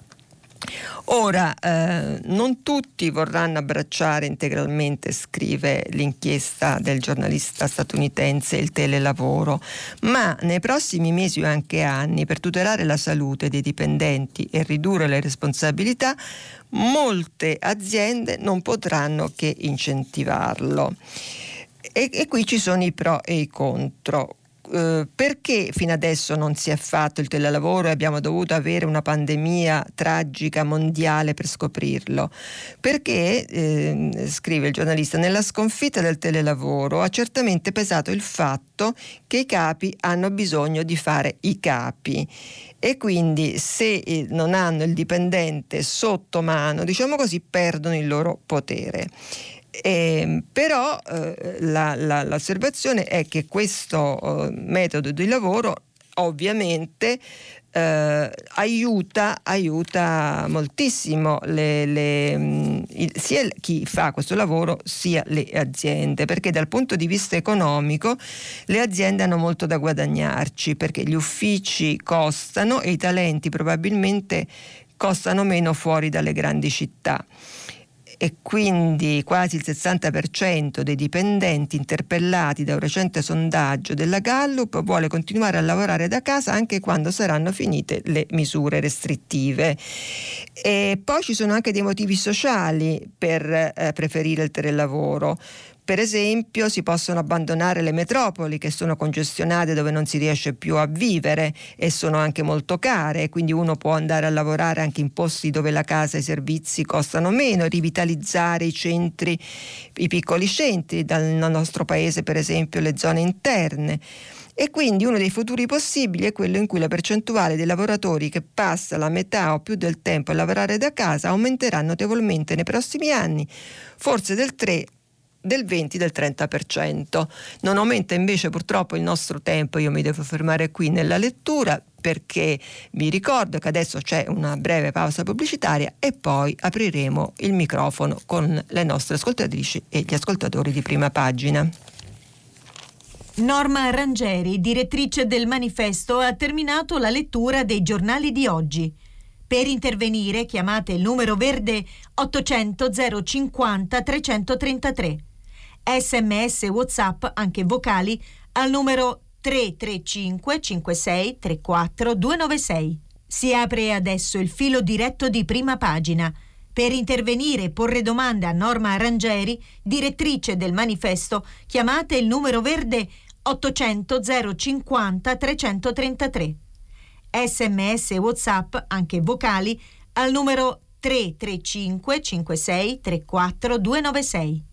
Ora, eh, non tutti vorranno abbracciare integralmente, scrive l'inchiesta del giornalista statunitense Il telelavoro, ma nei prossimi mesi o anche anni, per tutelare la salute dei dipendenti e ridurre le responsabilità, molte aziende non potranno che incentivarlo. E, e qui ci sono i pro e i contro. Eh, perché fino adesso non si è fatto il telelavoro e abbiamo dovuto avere una pandemia tragica mondiale per scoprirlo? Perché, eh, scrive il giornalista, nella sconfitta del telelavoro ha certamente pesato il fatto che i capi hanno bisogno di fare i capi e quindi se eh, non hanno il dipendente sotto mano, diciamo così, perdono il loro potere. Eh, però eh, la, la, l'osservazione è che questo eh, metodo di lavoro ovviamente eh, aiuta, aiuta, moltissimo le, le, mm, sia chi fa questo lavoro sia le aziende, perché dal punto di vista economico le aziende hanno molto da guadagnarci, perché gli uffici costano e i talenti probabilmente costano meno fuori dalle grandi città e quindi quasi il 60% dei dipendenti interpellati da un recente sondaggio della Gallup vuole continuare a lavorare da casa anche quando saranno finite le misure restrittive. E poi ci sono anche dei motivi sociali per eh, preferire il telelavoro. Per esempio si possono abbandonare le metropoli che sono congestionate dove non si riesce più a vivere e sono anche molto care, quindi uno può andare a lavorare anche in posti dove la casa e i servizi costano meno, rivitalizzare i centri, i piccoli centri, dal nostro paese per esempio le zone interne. E quindi uno dei futuri possibili è quello in cui la percentuale dei lavoratori che passa la metà o più del tempo a lavorare da casa aumenterà notevolmente nei prossimi anni, forse del 3 del 20 del 30%. Non aumenta invece purtroppo il nostro tempo, io mi devo fermare qui nella lettura perché vi ricordo che adesso c'è una breve pausa pubblicitaria e poi apriremo il microfono con le nostre ascoltatrici e gli ascoltatori di prima pagina. Norma Rangeri, direttrice del manifesto, ha terminato la lettura dei giornali di oggi. Per intervenire chiamate il numero verde 800 050 333 sms whatsapp anche vocali al numero 335 56 34 296. Si apre adesso il filo diretto di prima pagina. Per intervenire e porre domande a Norma Rangeri, direttrice del manifesto, chiamate il numero verde 800 050 333. Sms e WhatsApp, anche vocali, al numero 335 56 34 296.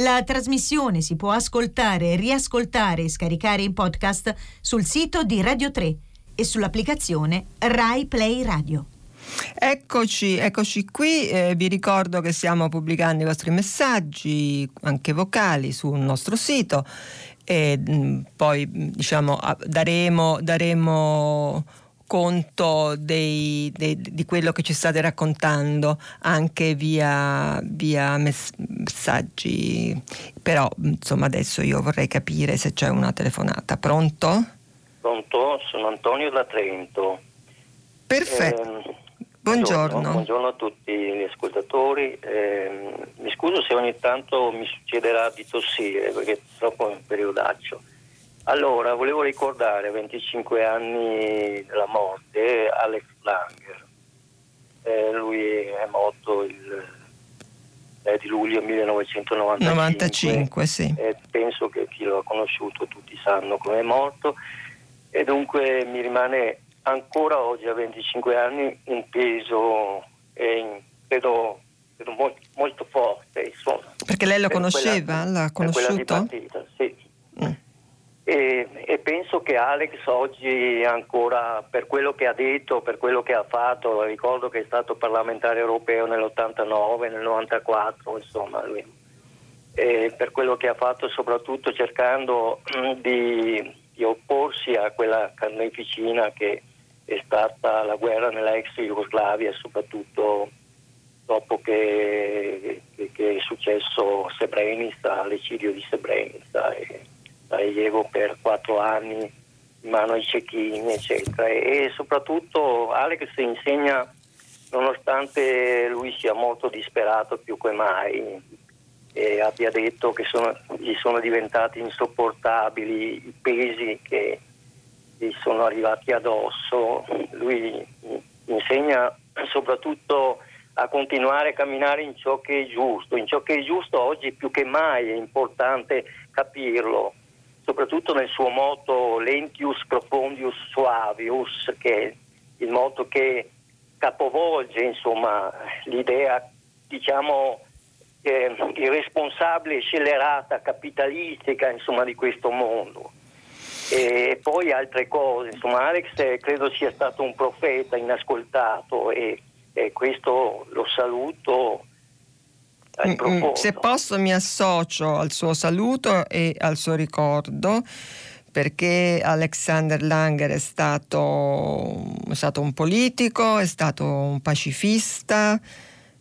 La trasmissione si può ascoltare, riascoltare e scaricare in podcast sul sito di Radio 3 e sull'applicazione Rai Play Radio. Eccoci, eccoci qui, eh, vi ricordo che stiamo pubblicando i vostri messaggi, anche vocali, sul nostro sito e mh, mm, poi diciamo daremo, daremo conto dei, dei, di quello che ci state raccontando anche via, via messaggi però insomma adesso io vorrei capire se c'è una telefonata pronto? Pronto, sono Antonio da Trento perfetto eh, Buongiorno. Buongiorno. a tutti gli ascoltatori. Eh, mi scuso se ogni tanto mi succederà di tossire perché purtroppo è un periodaccio. Allora, volevo ricordare a 25 anni della morte Alex Langer. Eh, lui è morto il eh, di luglio 1995. 95, sì. penso che chi lo ha conosciuto tutti sanno come è morto e dunque mi rimane ancora oggi a 25 anni un peso eh, credo, credo molto, molto, forte. Insomma, Perché lei lo conosceva? Quella, L'ha conosciuto? Partita, sì. E, e, penso che Alex oggi ancora per quello che ha detto, per quello che ha fatto, ricordo che è stato parlamentare europeo nell'89, nel 94, insomma, lui, per quello che ha fatto soprattutto cercando mm, di, di opporsi a quella carneficina che è stata la guerra nella ex Jugoslavia, soprattutto dopo che, che, che è successo Srebrenica, l'eccidio di Srebrenica, Sarajevo per quattro anni in mano ai cecchini, eccetera. E, soprattutto Alex insegna, nonostante lui sia molto disperato più che mai, e abbia detto che sono, gli sono diventati insopportabili i pesi che gli sono arrivati addosso. Lui insegna soprattutto a continuare a camminare in ciò che è giusto. In ciò che è giusto oggi più che mai è importante capirlo, soprattutto nel suo motto Lentius profondius suavius, che è il motto che capovolge insomma, l'idea diciamo eh, irresponsabile, scellerata, capitalistica insomma, di questo mondo e poi altre cose. Insomma, Alex eh, credo sia stato un profeta inascoltato e, e questo lo saluto. Mm, mm, se posso mi associo al suo saluto e al suo ricordo perché Alexander Langer è stato, è stato un politico, è stato un pacifista,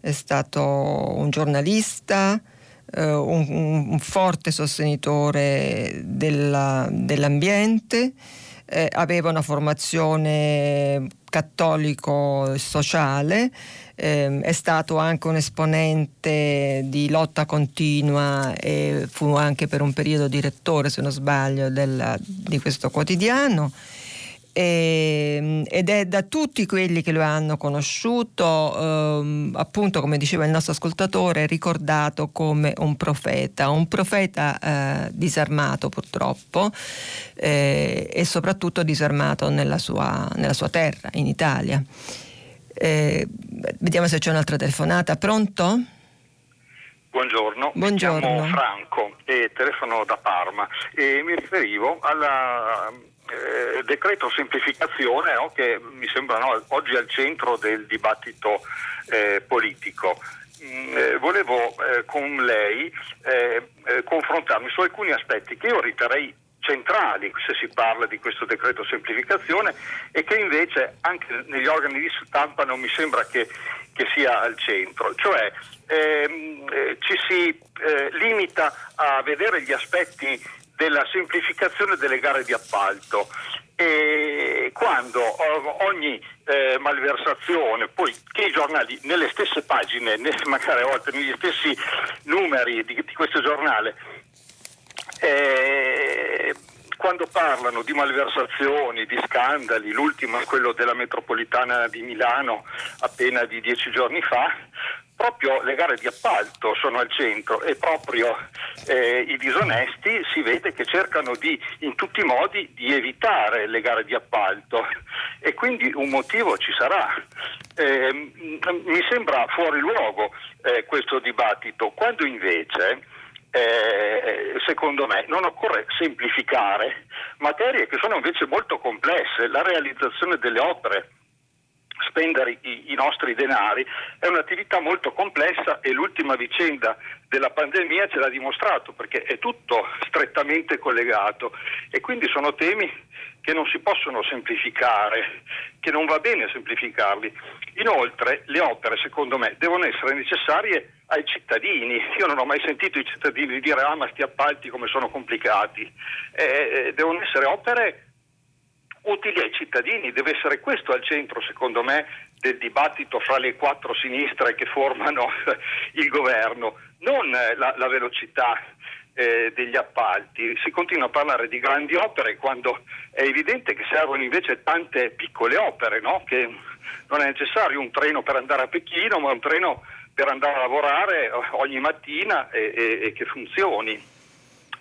è stato un giornalista, eh, un, un, forte sostenitore della, dell'ambiente, eh, aveva una formazione cattolico-sociale, eh, è stato anche un esponente di lotta continua e fu anche per un periodo direttore, se non sbaglio, della, di questo quotidiano ehm, ed è da tutti quelli che lo hanno conosciuto, ehm, appunto come diceva il nostro ascoltatore, ricordato come un profeta, un profeta eh, disarmato purtroppo eh, e soprattutto disarmato nella sua, nella sua terra, in Italia. Eh, vediamo se c'è un'altra telefonata. Pronto? Buongiorno, Buongiorno. mi chiamo Franco e telefono da Parma e mi riferivo alla eh, decreto semplificazione no, che mi sembra no, oggi al centro del dibattito eh, politico. Mm, eh, volevo eh, con lei eh, eh, confrontarmi su alcuni aspetti che io riterrei centrali se si parla di questo decreto semplificazione e che invece anche negli organi di stampa non mi sembra che, che sia al centro, cioè ehm, ci si limita a vedere gli aspetti della semplificazione delle gare di appalto. E quando ogni eh, malversazione, poi che i giornali nelle stesse pagine, magari a volte negli stessi numeri di, di questo giornale, eh, quando parlano di malversazioni, di scandali, l'ultimo è quello della metropolitana di Milano appena di dieci giorni fa, proprio le gare di appalto sono al centro e proprio eh, i disonesti si vede che cercano di, in tutti i modi di evitare le gare di appalto e quindi un motivo ci sarà. Eh, mi sembra fuori luogo eh, questo dibattito, quando invece eh, secondo me non occorre semplificare materie che sono invece molto complesse, la realizzazione delle opere spendere i, i, nostri denari è un'attività molto complessa e l'ultima vicenda della pandemia ce l'ha dimostrato perché è tutto strettamente collegato. E quindi sono temi che non si possono semplificare, che non va bene semplificarli. Inoltre le opere secondo me devono essere necessarie ai cittadini. Io non ho mai sentito i cittadini dire ah ma sti appalti come sono complicati. Eh, eh devono essere opere utili ai cittadini, deve essere questo al centro, secondo me, del dibattito fra le quattro sinistre che formano il governo, non la, la velocità eh, degli appalti. Si continua a parlare di grandi opere quando è evidente che servono invece tante piccole opere, no? che non è necessario un treno per andare a Pechino, ma un treno per andare a lavorare ogni mattina e, e, e che funzioni.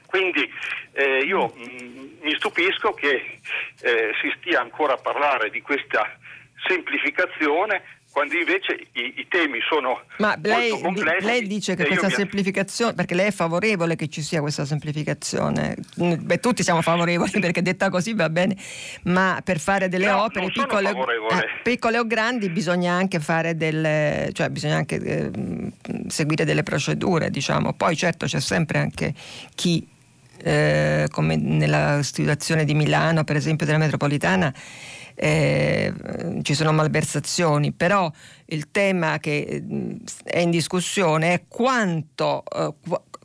Quindi eh, io mh, mm, mi stupisco che eh, si stia ancora a parlare di questa semplificazione quando invece i, i temi sono Ma lei, molto complessi. Lei dice che questa semplificazione, perché lei è favorevole che ci sia questa semplificazione, Beh, tutti siamo favorevoli perché detta così va bene, ma per fare delle no, opere piccole, eh, piccole, o grandi bisogna anche fare delle, cioè bisogna anche eh, seguire delle procedure, diciamo. Poi certo c'è sempre anche chi eh, come nella situazione di Milano, per esempio della metropolitana, eh, ci sono malversazioni, però il tema che mm, è in discussione è quanto, eh,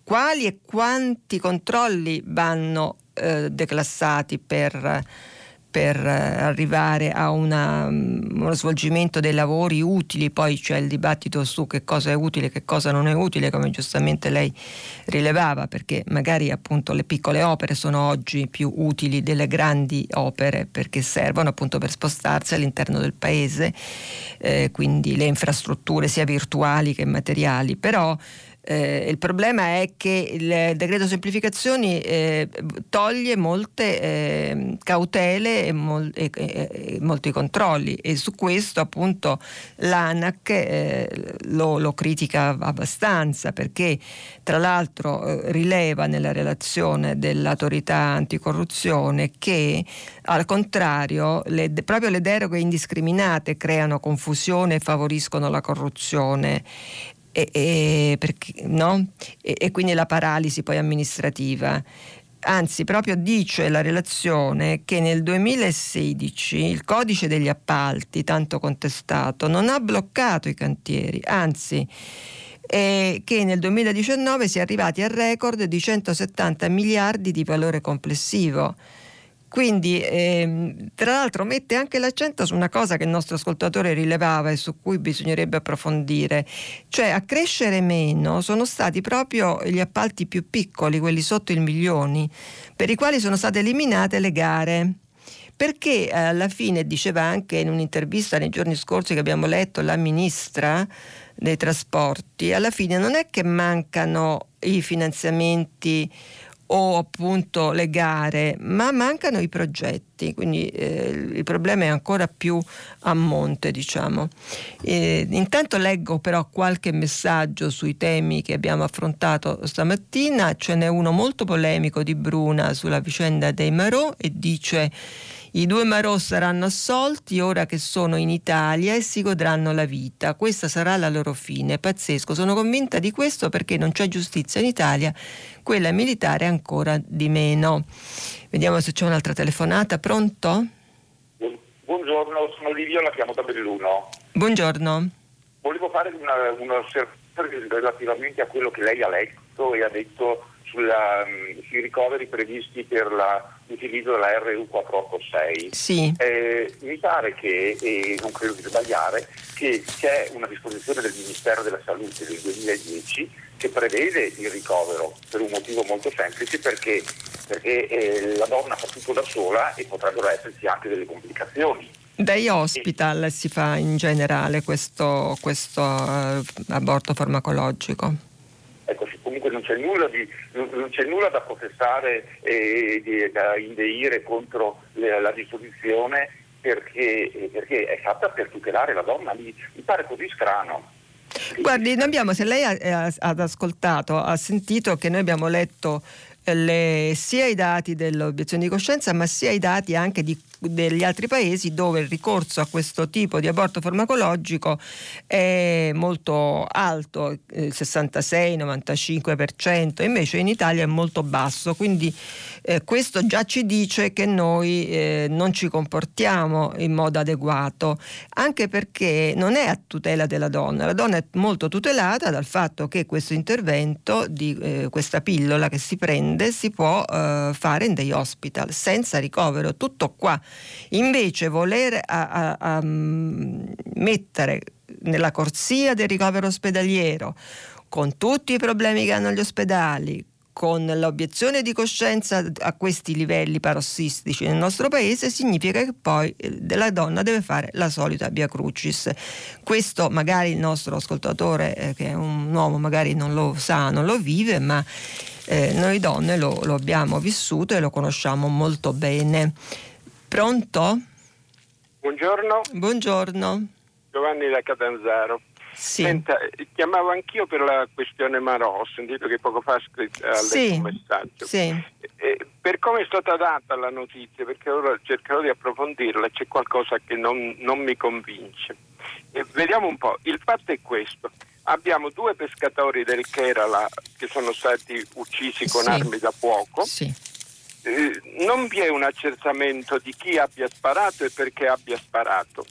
quali e quanti controlli vanno eh, declassati per per eh, arrivare a una, mm, uno svolgimento dei lavori utili, poi c'è il dibattito su che cosa è utile e che cosa non è utile, come giustamente lei rilevava, perché magari appunto le piccole opere sono oggi più utili delle grandi opere perché servono appunto per spostarsi all'interno del paese, eh, quindi le infrastrutture sia virtuali che materiali, però eh, il problema è che il decreto semplificazioni eh, toglie molte eh, cautele e, mol- e, e, molti controlli. E su questo appunto l'ANAC eh, lo, lo, critica abbastanza perché tra l'altro eh, rileva nella relazione dell'autorità anticorruzione che al contrario le, proprio le deroghe indiscriminate creano confusione e favoriscono la corruzione e, e, perché, no? e, e quindi la paralisi poi amministrativa. Anzi, proprio dice la relazione che nel 2016 il codice degli appalti, tanto contestato, non ha bloccato i cantieri, anzi eh, che nel 2019 si è arrivati al record di 170 miliardi di valore complessivo. Quindi, ehm, tra l'altro, mette anche l'accento su una cosa che il nostro ascoltatore rilevava e su cui bisognerebbe approfondire, cioè a crescere meno sono stati proprio gli appalti più piccoli, quelli sotto il milioni, per i quali sono state eliminate le gare. Perché alla fine diceva anche in un'intervista nei giorni scorsi che abbiamo letto la ministra dei trasporti, alla fine non è che mancano i finanziamenti o appunto le gare, ma mancano i progetti, quindi eh, il problema è ancora più a monte, diciamo. Eh, intanto leggo però qualche messaggio sui temi che abbiamo affrontato stamattina, ce n'è uno molto polemico di Bruna sulla vicenda dei Marò e dice i due Marò saranno assolti ora che sono in Italia e si godranno la vita. Questa sarà la loro fine. Pazzesco. Sono convinta di questo perché non c'è giustizia in Italia, quella militare ancora di meno. Vediamo se c'è un'altra telefonata. Pronto? Buongiorno, sono Livio, la chiamo da Belluno. Buongiorno. Volevo fare una, un'osservazione relativamente a quello che lei ha letto e ha detto sulla, mm, sui ricoveri previsti per l'utilizzo della RU486. Sì. Eh, mi pare che, e non credo di sbagliare, che c'è una disposizione del Ministero della Salute del 2010 che prevede il ricovero per un motivo molto semplice perché, perché eh, la donna fa tutto da sola e potrebbero esserci anche delle complicazioni Dai hospital si fa in generale questo, questo uh, aborto farmacologico? Comunque non c'è nulla, di, non c'è nulla da processare e di, da indeire contro le, la disposizione perché, perché, è fatta per tutelare la donna, mi, mi pare così strano. Guardi, abbiamo, se lei ha, ha, ascoltato, ha sentito che noi abbiamo letto le, sia i dati dell'obiezione di coscienza, ma sia i dati anche di degli altri paesi dove il ricorso a questo tipo di aborto farmacologico è molto alto, il 66-95%, invece in Italia è molto basso, quindi eh, questo già ci dice che noi eh, non ci comportiamo in modo adeguato, anche perché non è a tutela della donna, la donna è molto tutelata dal fatto che questo intervento di eh, questa pillola che si prende si può eh, fare in dei hospital senza ricovero, tutto qua. Invece voler a, a, a mm, mettere nella corsia del ricovero ospedaliero, con tutti i problemi che hanno gli ospedali, con l'obiezione di coscienza a questi livelli parossistici nel nostro paese significa che poi eh, la donna deve fare la solita via crucis. Questo magari il nostro ascoltatore, eh, che è un uomo, magari non lo sa, non lo vive, ma eh, noi donne lo, lo abbiamo vissuto e lo conosciamo molto bene. Pronto? Buongiorno. Buongiorno. Giovanni da Catanzaro. Sì. Senta, chiamavo anch'io per la questione Marò, ho sentito che poco fa ha scritto sì. un messaggio. Sì. Eh, per come è stata data la notizia, perché ora cercherò di approfondirla, c'è qualcosa che non, non mi convince. Eh, vediamo un po', il fatto è questo. Abbiamo due pescatori del Kerala che sono stati uccisi con sì. armi da fuoco. Sì eh, non vi è un accertamento di chi abbia sparato e perché abbia sparato.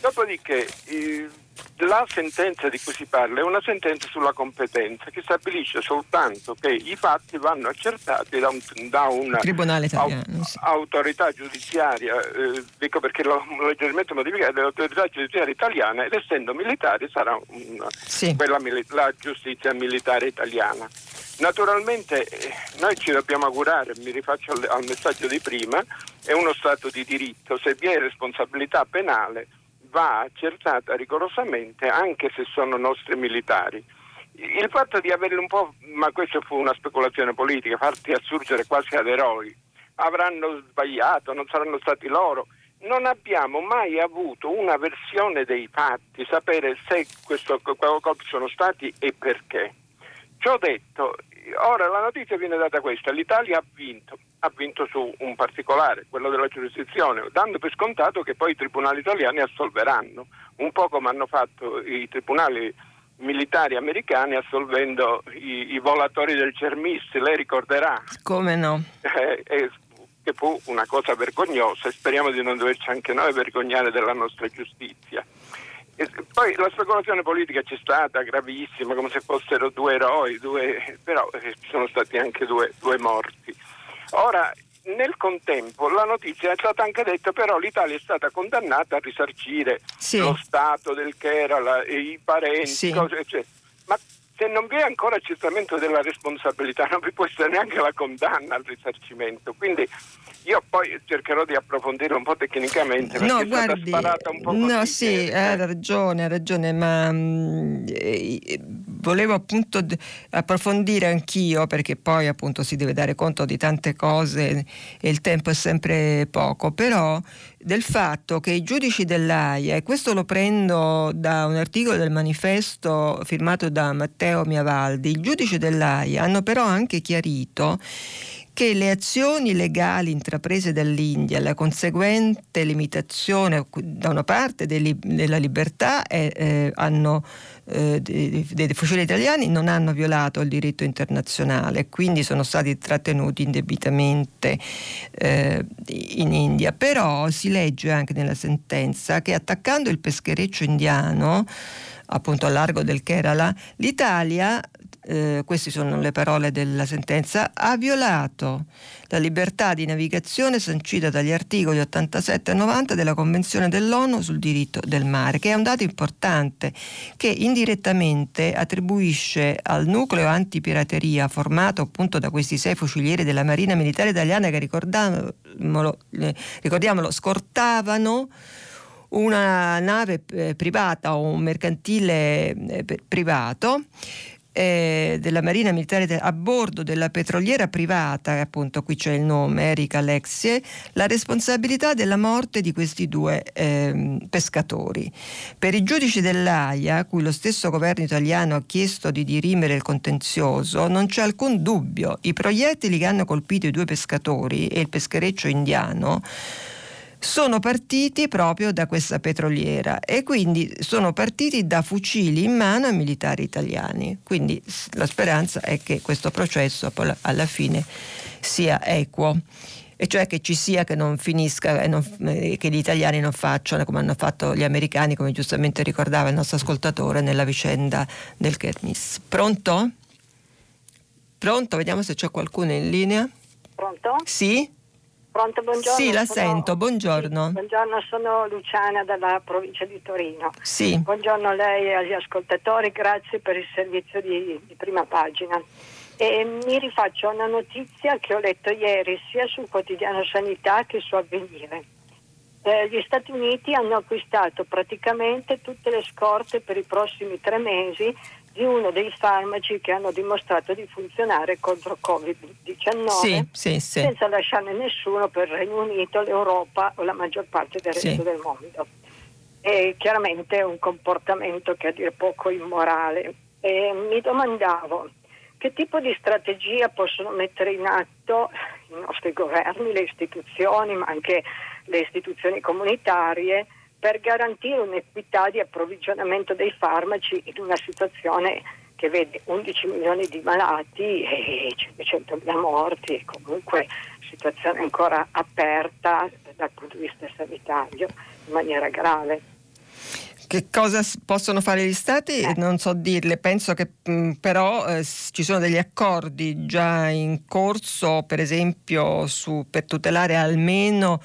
Dopodiché eh, la sentenza di cui si parla è una sentenza sulla competenza che stabilisce soltanto che i fatti vanno accertati da, un, da una au, autorità giudiziaria, eh, dico perché l'ho leggermente modificato, l'autorità giudiziaria italiana ed essendo militare sarà una, sì. quella, la giustizia militare italiana. Naturalmente eh, noi ci dobbiamo augurare, mi rifaccio al, messaggio di prima, è uno Stato di diritto, se vi è responsabilità penale va accertata rigorosamente anche se sono nostri militari. Il fatto di averli un po', ma questa fu una speculazione politica, farti assurgere quasi ad eroi, avranno sbagliato, non saranno stati loro. Non abbiamo mai avuto una versione dei fatti, sapere se questo sono stati e perché. Ciò detto, ora la notizia viene data questa, l'Italia ha vinto, ha vinto su un particolare, quello della giurisdizione, dando per scontato che poi i tribunali italiani assolveranno, un po' come hanno fatto i tribunali militari americani assolvendo i, i volatori del Cermissi, lei ricorderà. Come no? Eh, eh, che fu una cosa vergognosa e speriamo di non doverci anche noi vergognare della nostra giustizia. E poi la speculazione politica c'è stata gravissima, come se fossero due eroi, due, però eh, ci sono stati anche due, due morti. Ora, nel contempo la notizia è stata anche detta, però l'Italia è stata condannata a risarcire sì. lo Stato del Kerala e i parenti, sì. cose, eccetera. Ma se non vi è ancora accertamento della responsabilità, non vi può essere neanche la condanna al risarcimento. Quindi io poi cercherò di approfondire un po' tecnicamente perché no, guardi, sparata un po' No, così sì, che- ha ragione, ha ragione, ma mh, eh, volevo appunto d- approfondire anch'io perché poi appunto si deve dare conto di tante cose e il tempo è sempre poco, però del fatto che i giudici dell'AIA, e questo lo prendo da un articolo del manifesto firmato da Matteo Miavaldi, i giudici dell'AIA hanno però anche chiarito che le azioni legali intraprese dall'India, la conseguente limitazione da una parte della libertà eh, eh, hanno, eh, dei, dei fucili italiani non hanno violato il diritto internazionale, quindi sono stati trattenuti indebitamente eh, in India. Però si legge anche nella sentenza che attaccando il peschereccio indiano appunto al largo del Kerala, l'Italia eh, queste sono le parole della sentenza, ha violato la libertà di navigazione sancita dagli articoli 87 e 90 della Convenzione dell'ONU sul diritto del mare, che è un dato importante che indirettamente attribuisce al nucleo antipirateria formato appunto da questi sei fucilieri della Marina Militare Italiana che ricordiamolo, ricordiamolo scortavano una nave eh, privata o un mercantile eh, privato eh, della Marina Militare a bordo della petroliera privata, appunto qui c'è il nome, Erika Alexie, la responsabilità della morte di questi due eh, pescatori. Per i giudici dell'AIA, a cui lo stesso governo italiano ha chiesto di dirimere il contenzioso, non c'è alcun dubbio. I proiettili che hanno colpito i due pescatori e il peschereccio indiano sono partiti proprio da questa petroliera e quindi sono partiti da fucili in mano ai militari italiani. Quindi la speranza è che questo processo alla fine sia equo e cioè che ci sia che non finisca e non, che gli italiani non facciano come hanno fatto gli americani, come giustamente ricordava il nostro ascoltatore nella vicenda del Kermis. Pronto? Pronto? Vediamo se c'è qualcuno in linea. Pronto? Sì? Pronto, buongiorno. Sì, la sono... sento, buongiorno. Sì, buongiorno, sono Luciana dalla provincia di Torino. Sì. Buongiorno a lei e agli ascoltatori, grazie per il servizio di, di prima pagina. E mi rifaccio a una notizia che ho letto ieri sia sul quotidiano Sanità che su Avvenire. Eh, gli Stati Uniti hanno acquistato praticamente tutte le scorte per i prossimi tre mesi di uno dei farmaci che hanno dimostrato di funzionare contro Covid-19 sì, sì, sì. senza lasciarne nessuno per il Regno Unito, l'Europa o la maggior parte del resto del mondo. E chiaramente è un comportamento che a dire poco immorale. E mi domandavo che tipo di strategia possono mettere in atto i nostri governi, le istituzioni, ma anche le istituzioni comunitarie per garantire un'equità di approvvigionamento dei farmaci in una situazione che vede 11 milioni di malati e 500 mila morti, e comunque situazione ancora aperta dal punto di vista sanitario in maniera grave. Che cosa possono fare gli Stati? Eh. Non so dirle, penso che mh, però eh, ci sono degli accordi già in corso, per esempio su, per tutelare almeno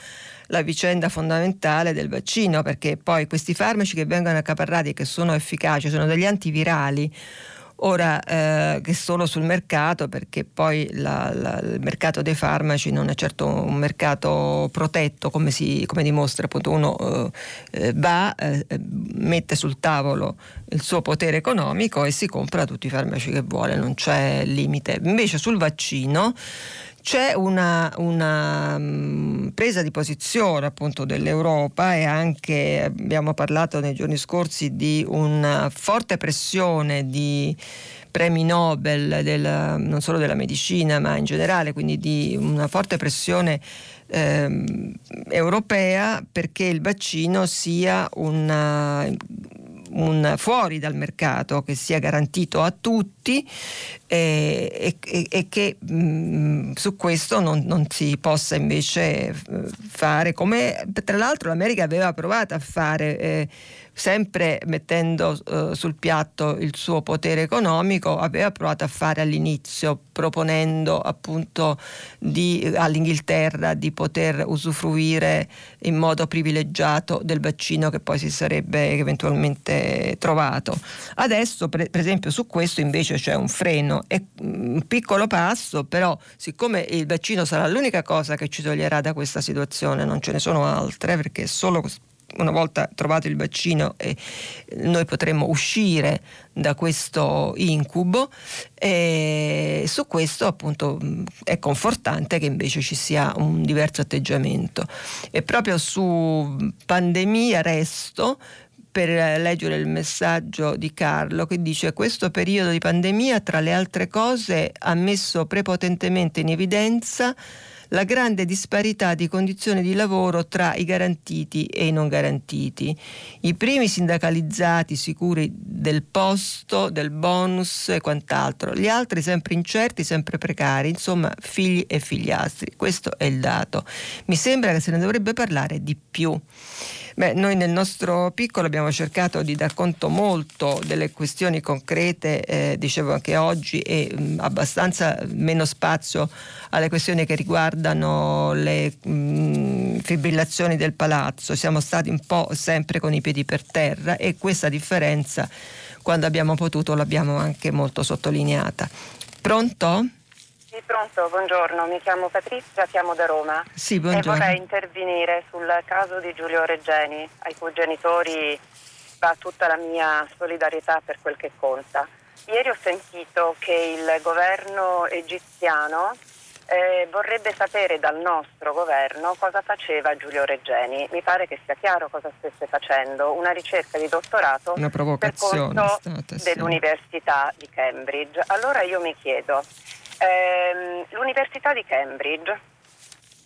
la vicenda fondamentale del vaccino, perché poi questi farmaci che vengono accaparrati e che sono efficaci sono degli antivirali ora eh, che sono sul mercato perché poi la, la, il mercato dei farmaci non è certo un mercato protetto come, si, come dimostra appunto uno eh, eh va eh, mette sul tavolo il suo potere economico e si compra tutti i farmaci che vuole non c'è limite. Invece sul vaccino c'è una, una um, presa di posizione appunto dell'Europa e anche abbiamo parlato nei giorni scorsi di una forte pressione di premi Nobel del, non solo della medicina ma in generale, quindi di una forte pressione eh, europea perché il vaccino sia un fuori dal mercato che sia garantito a tutti e, e, e che mh, mm, su questo non, non, si possa invece eh, fare come tra l'altro l'America aveva provato a fare eh, sempre mettendo eh, sul piatto il suo potere economico, aveva provato a fare all'inizio, proponendo appunto di, all'Inghilterra di poter usufruire in modo privilegiato del vaccino che poi si sarebbe eventualmente trovato. Adesso, per, per esempio, su questo invece c'è un freno, è un piccolo passo, però siccome il vaccino sarà l'unica cosa che ci toglierà da questa situazione, non ce ne sono altre, perché solo una volta trovato il vaccino eh, noi potremmo uscire da questo incubo e su questo appunto è confortante che invece ci sia un diverso atteggiamento. E proprio su pandemia resto per leggere il messaggio di Carlo che dice questo periodo di pandemia tra le altre cose ha messo prepotentemente in evidenza la grande disparità di condizioni di lavoro tra i garantiti e i non garantiti. I primi sindacalizzati sicuri del posto, del bonus e quant'altro, gli altri sempre incerti, sempre precari, insomma figli e figliastri. Questo è il dato. Mi sembra che se ne dovrebbe parlare di più Beh, noi nel nostro piccolo abbiamo cercato di dar conto molto delle questioni concrete, eh, dicevo anche oggi, e mh, mm, abbastanza meno spazio alle questioni che riguardano le mh, mm, fibrillazioni del palazzo. Siamo stati un po' sempre con i piedi per terra e questa differenza, quando abbiamo potuto, l'abbiamo anche molto sottolineata. Pronto? Sì, pronto, buongiorno, mi chiamo Patrizia, chiamo da Roma sì, e vorrei intervenire sul caso di Giulio Reggeni, ai cui genitori va tutta la mia solidarietà per quel che conta. Ieri ho sentito che il governo egiziano eh, vorrebbe sapere dal nostro governo cosa faceva Giulio Reggeni. Mi pare che sia chiaro cosa stesse facendo, una ricerca di dottorato per conto stata, dell'Università di Cambridge. Allora io mi chiedo, ehm, l'Università di Cambridge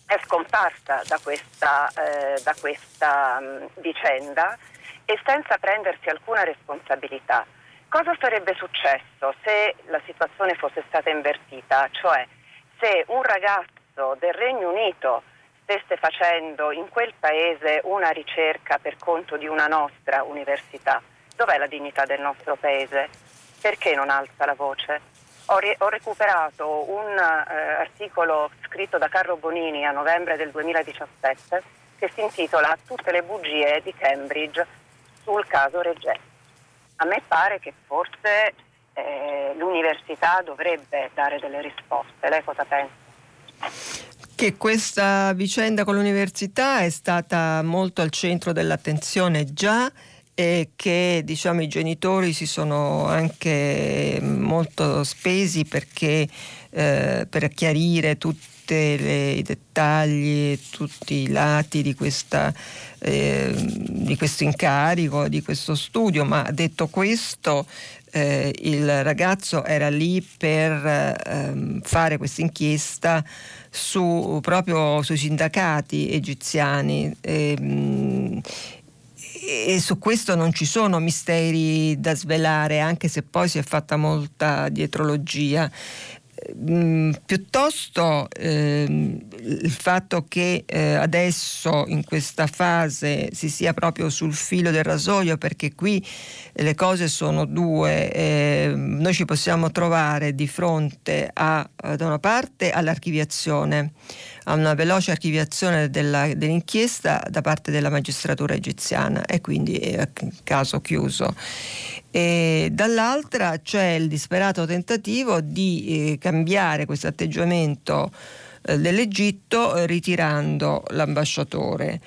è scomparsa da questa, eh, da questa mh, vicenda e senza prendersi alcuna responsabilità. Cosa sarebbe successo se la situazione fosse stata invertita? Cioè se un ragazzo del Regno Unito stesse facendo in quel paese una ricerca per conto di una nostra università, dov'è la dignità del nostro paese? Perché non alza la voce? Ho, ri- ho recuperato un eh, articolo scritto da Carlo Bonini a novembre del 2017 che si intitola Tutte le bugie di Cambridge sul caso Reggeni. A me pare che forse eh, l'università dovrebbe dare delle risposte. Lei cosa pensa? Che questa vicenda con l'università è stata molto al centro dell'attenzione già e che diciamo, i genitori si sono anche molto spesi perché, eh, per chiarire tutti i dettagli, tutti i lati di, questa, eh, di questo incarico, di questo studio, ma detto questo eh, il ragazzo era lì per ehm, fare questa inchiesta su, proprio sui sindacati egiziani. Ehm, e su questo non ci sono misteri da svelare, anche se poi si è fatta molta dietrologia. Mm, piuttosto ehm, il fatto che eh, adesso in questa fase si sia proprio sul filo del rasoio perché qui le cose sono due eh, noi ci possiamo trovare di fronte a da una parte all'archiviazione a una veloce archiviazione della, dell'inchiesta da parte della magistratura egiziana e quindi è caso chiuso e dall'altra c'è il disperato tentativo di eh, cambiare questo atteggiamento eh, dell'Egitto eh, ritirando l'ambasciatore.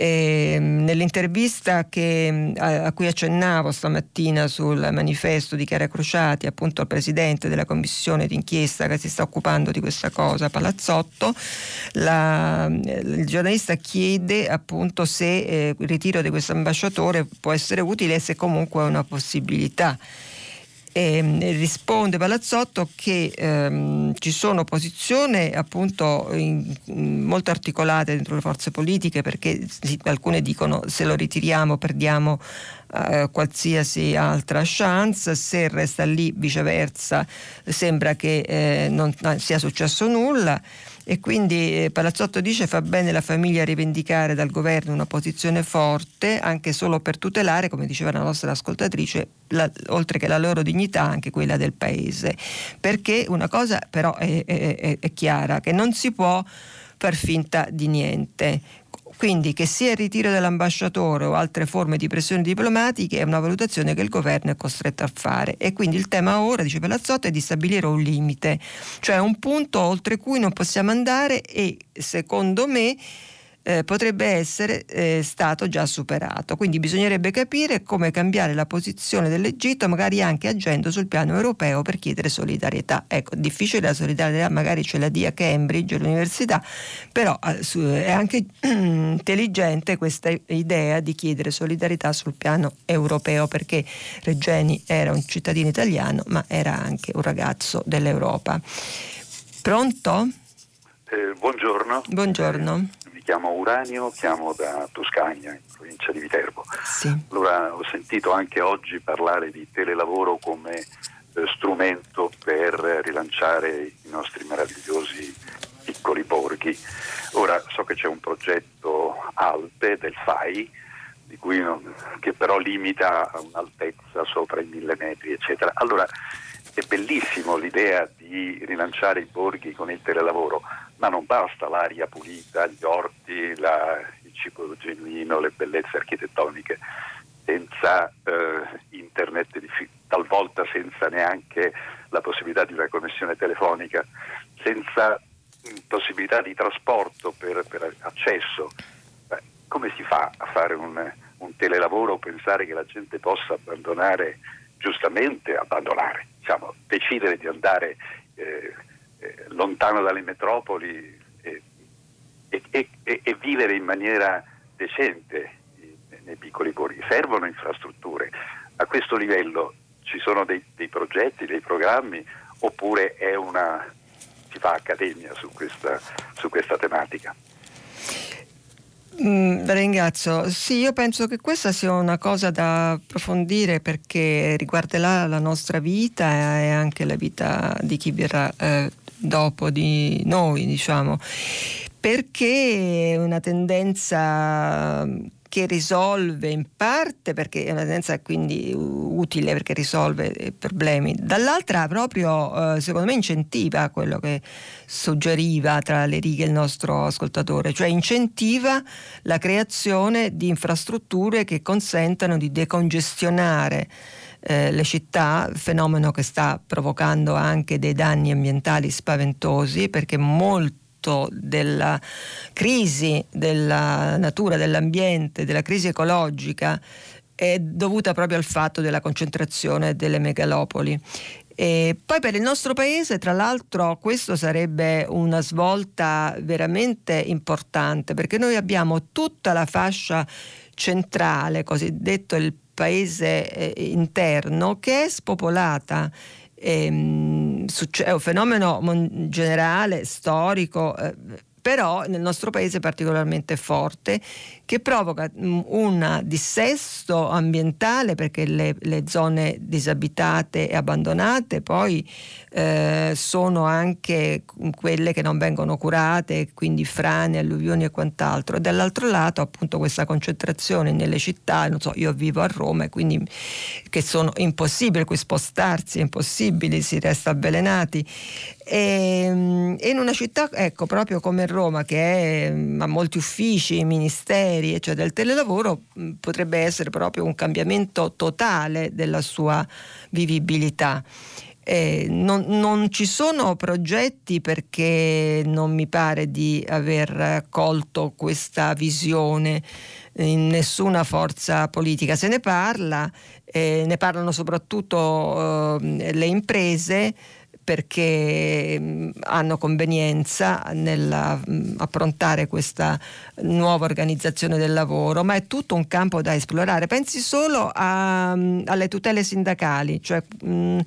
E, ehm, nell'intervista che, a, a, cui accennavo stamattina sul manifesto di Chiara Crociati, appunto al presidente della commissione d'inchiesta che si sta occupando di questa cosa, Palazzotto, la, il giornalista chiede appunto se eh, il ritiro di questo ambasciatore può essere utile e se comunque è una possibilità. E risponde Palazzotto che ehm, ci sono posizioni appunto in, molto articolate dentro le forze politiche perché sì, alcune dicono se lo ritiriamo perdiamo eh, qualsiasi altra chance, se resta lì viceversa sembra che eh, non sia successo nulla e quindi eh, Palazzotto dice fa bene la famiglia a rivendicare dal governo una posizione forte anche solo per tutelare, come diceva la nostra ascoltatrice, la, oltre che la loro dignità anche quella del paese. Perché una cosa però è, è, è chiara, che non si può far finta di niente. Quindi che sia il ritiro dell'ambasciatore o altre forme di pressioni diplomatiche è una valutazione che il governo è costretto a fare. E quindi il tema ora, dice Pelazzotto, è di stabilire un limite, cioè un punto oltre cui non possiamo andare e secondo me eh, potrebbe essere eh, stato già superato. Quindi bisognerebbe capire come cambiare la posizione dell'Egitto, magari anche agendo sul piano europeo per chiedere solidarietà. Ecco, difficile la solidarietà, magari ce la dia Cambridge, l'università, però eh, è anche intelligente questa idea di chiedere solidarietà sul piano europeo perché Regeni era un cittadino italiano ma era anche un ragazzo dell'Europa. Pronto? Eh, buongiorno. Buongiorno chiamo Uranio, chiamo da Toscagna, in provincia di Viterbo. Sì. Allora ho sentito anche oggi parlare di telelavoro come eh, strumento per rilanciare i nostri meravigliosi piccoli borghi. Ora so che c'è un progetto Alpe del FAI non, che però limita a un'altezza sopra i mille metri, eccetera. Allora è bellissimo l'idea di rilanciare i borghi con il telelavoro, ma non basta l'aria pulita, gli orti, la, il cibo genuino, le bellezze architettoniche, senza eh, internet, talvolta senza neanche la possibilità di una connessione telefonica, senza mm, possibilità di trasporto per, per accesso. Beh, come si fa a fare un, un telelavoro o pensare che la gente possa abbandonare, giustamente abbandonare, diciamo, decidere di andare eh, eh, lontano dalle metropoli e, e, e, e, vivere in maniera decente nei piccoli borghi. Servono infrastrutture. A questo livello ci sono dei, dei progetti, dei programmi oppure una, si fa accademia su questa, su questa tematica? Mm, ringrazio. Sì, io penso che questa sia una cosa da approfondire perché riguarderà la nostra vita e anche la vita di chi verrà eh, dopo di noi, diciamo. Perché è una tendenza che risolve in parte perché è una tendenza quindi utile perché risolve problemi, dall'altra proprio eh, secondo me incentiva quello che suggeriva tra le righe il nostro ascoltatore, cioè incentiva la creazione di infrastrutture che consentano di decongestionare eh, le città, fenomeno che sta provocando anche dei danni ambientali spaventosi perché frutto della crisi della natura, dell'ambiente, della crisi ecologica è dovuta proprio al fatto della concentrazione delle megalopoli. E poi per il nostro paese, tra l'altro, questo sarebbe una svolta veramente importante perché noi abbiamo tutta la fascia centrale, cosiddetto il paese eh, interno, che è spopolata ehm, è un fenomeno generale, storico, eh, però nel nostro paese particolarmente forte, che provoca mm, un dissesto ambientale perché le, le zone disabitate e abbandonate poi eh, sono anche quelle che non vengono curate, quindi frane, alluvioni e quant'altro. E dall'altro lato appunto questa concentrazione nelle città, non so, io vivo a Roma e quindi che sono impossibili, qui spostarsi è impossibile, si resta avvelenati e, ehm, in una città, ecco, proprio come Roma, che è, ha molti uffici, ministeri, cioè del telelavoro, potrebbe essere proprio un cambiamento totale della sua vivibilità. Eh, non, non, ci sono progetti perché non mi pare di aver colto questa visione in nessuna forza politica. Se ne parla, eh, ne parlano soprattutto eh, le imprese perché hanno convenienza nell'approntare questa nuova organizzazione del lavoro, ma è tutto un campo da esplorare. Pensi solo a, alle tutele sindacali, cioè mh,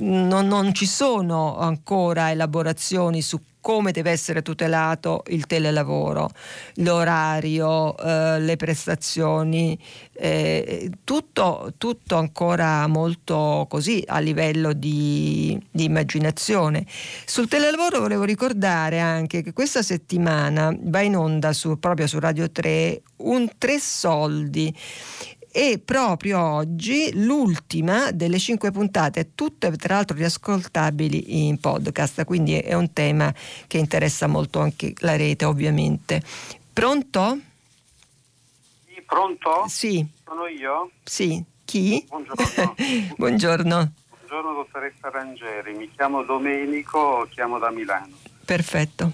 non, non ci sono ancora elaborazioni su come deve essere tutelato il telelavoro, l'orario, eh, le prestazioni, eh, tutto, tutto, ancora molto così a livello di, di, immaginazione. Sul telelavoro volevo ricordare anche che questa settimana va in onda su, proprio su Radio 3 un Tre Soldi e proprio oggi l'ultima delle cinque puntate, tutte tra l'altro riascoltabili in podcast, quindi è un tema che interessa molto anche la rete ovviamente. Pronto? Sì, pronto? Sì. Sono io? Sì. Chi? Buongiorno. Buongiorno. Buongiorno dottoressa Rangeri, mi chiamo Domenico, chiamo da Milano. Perfetto.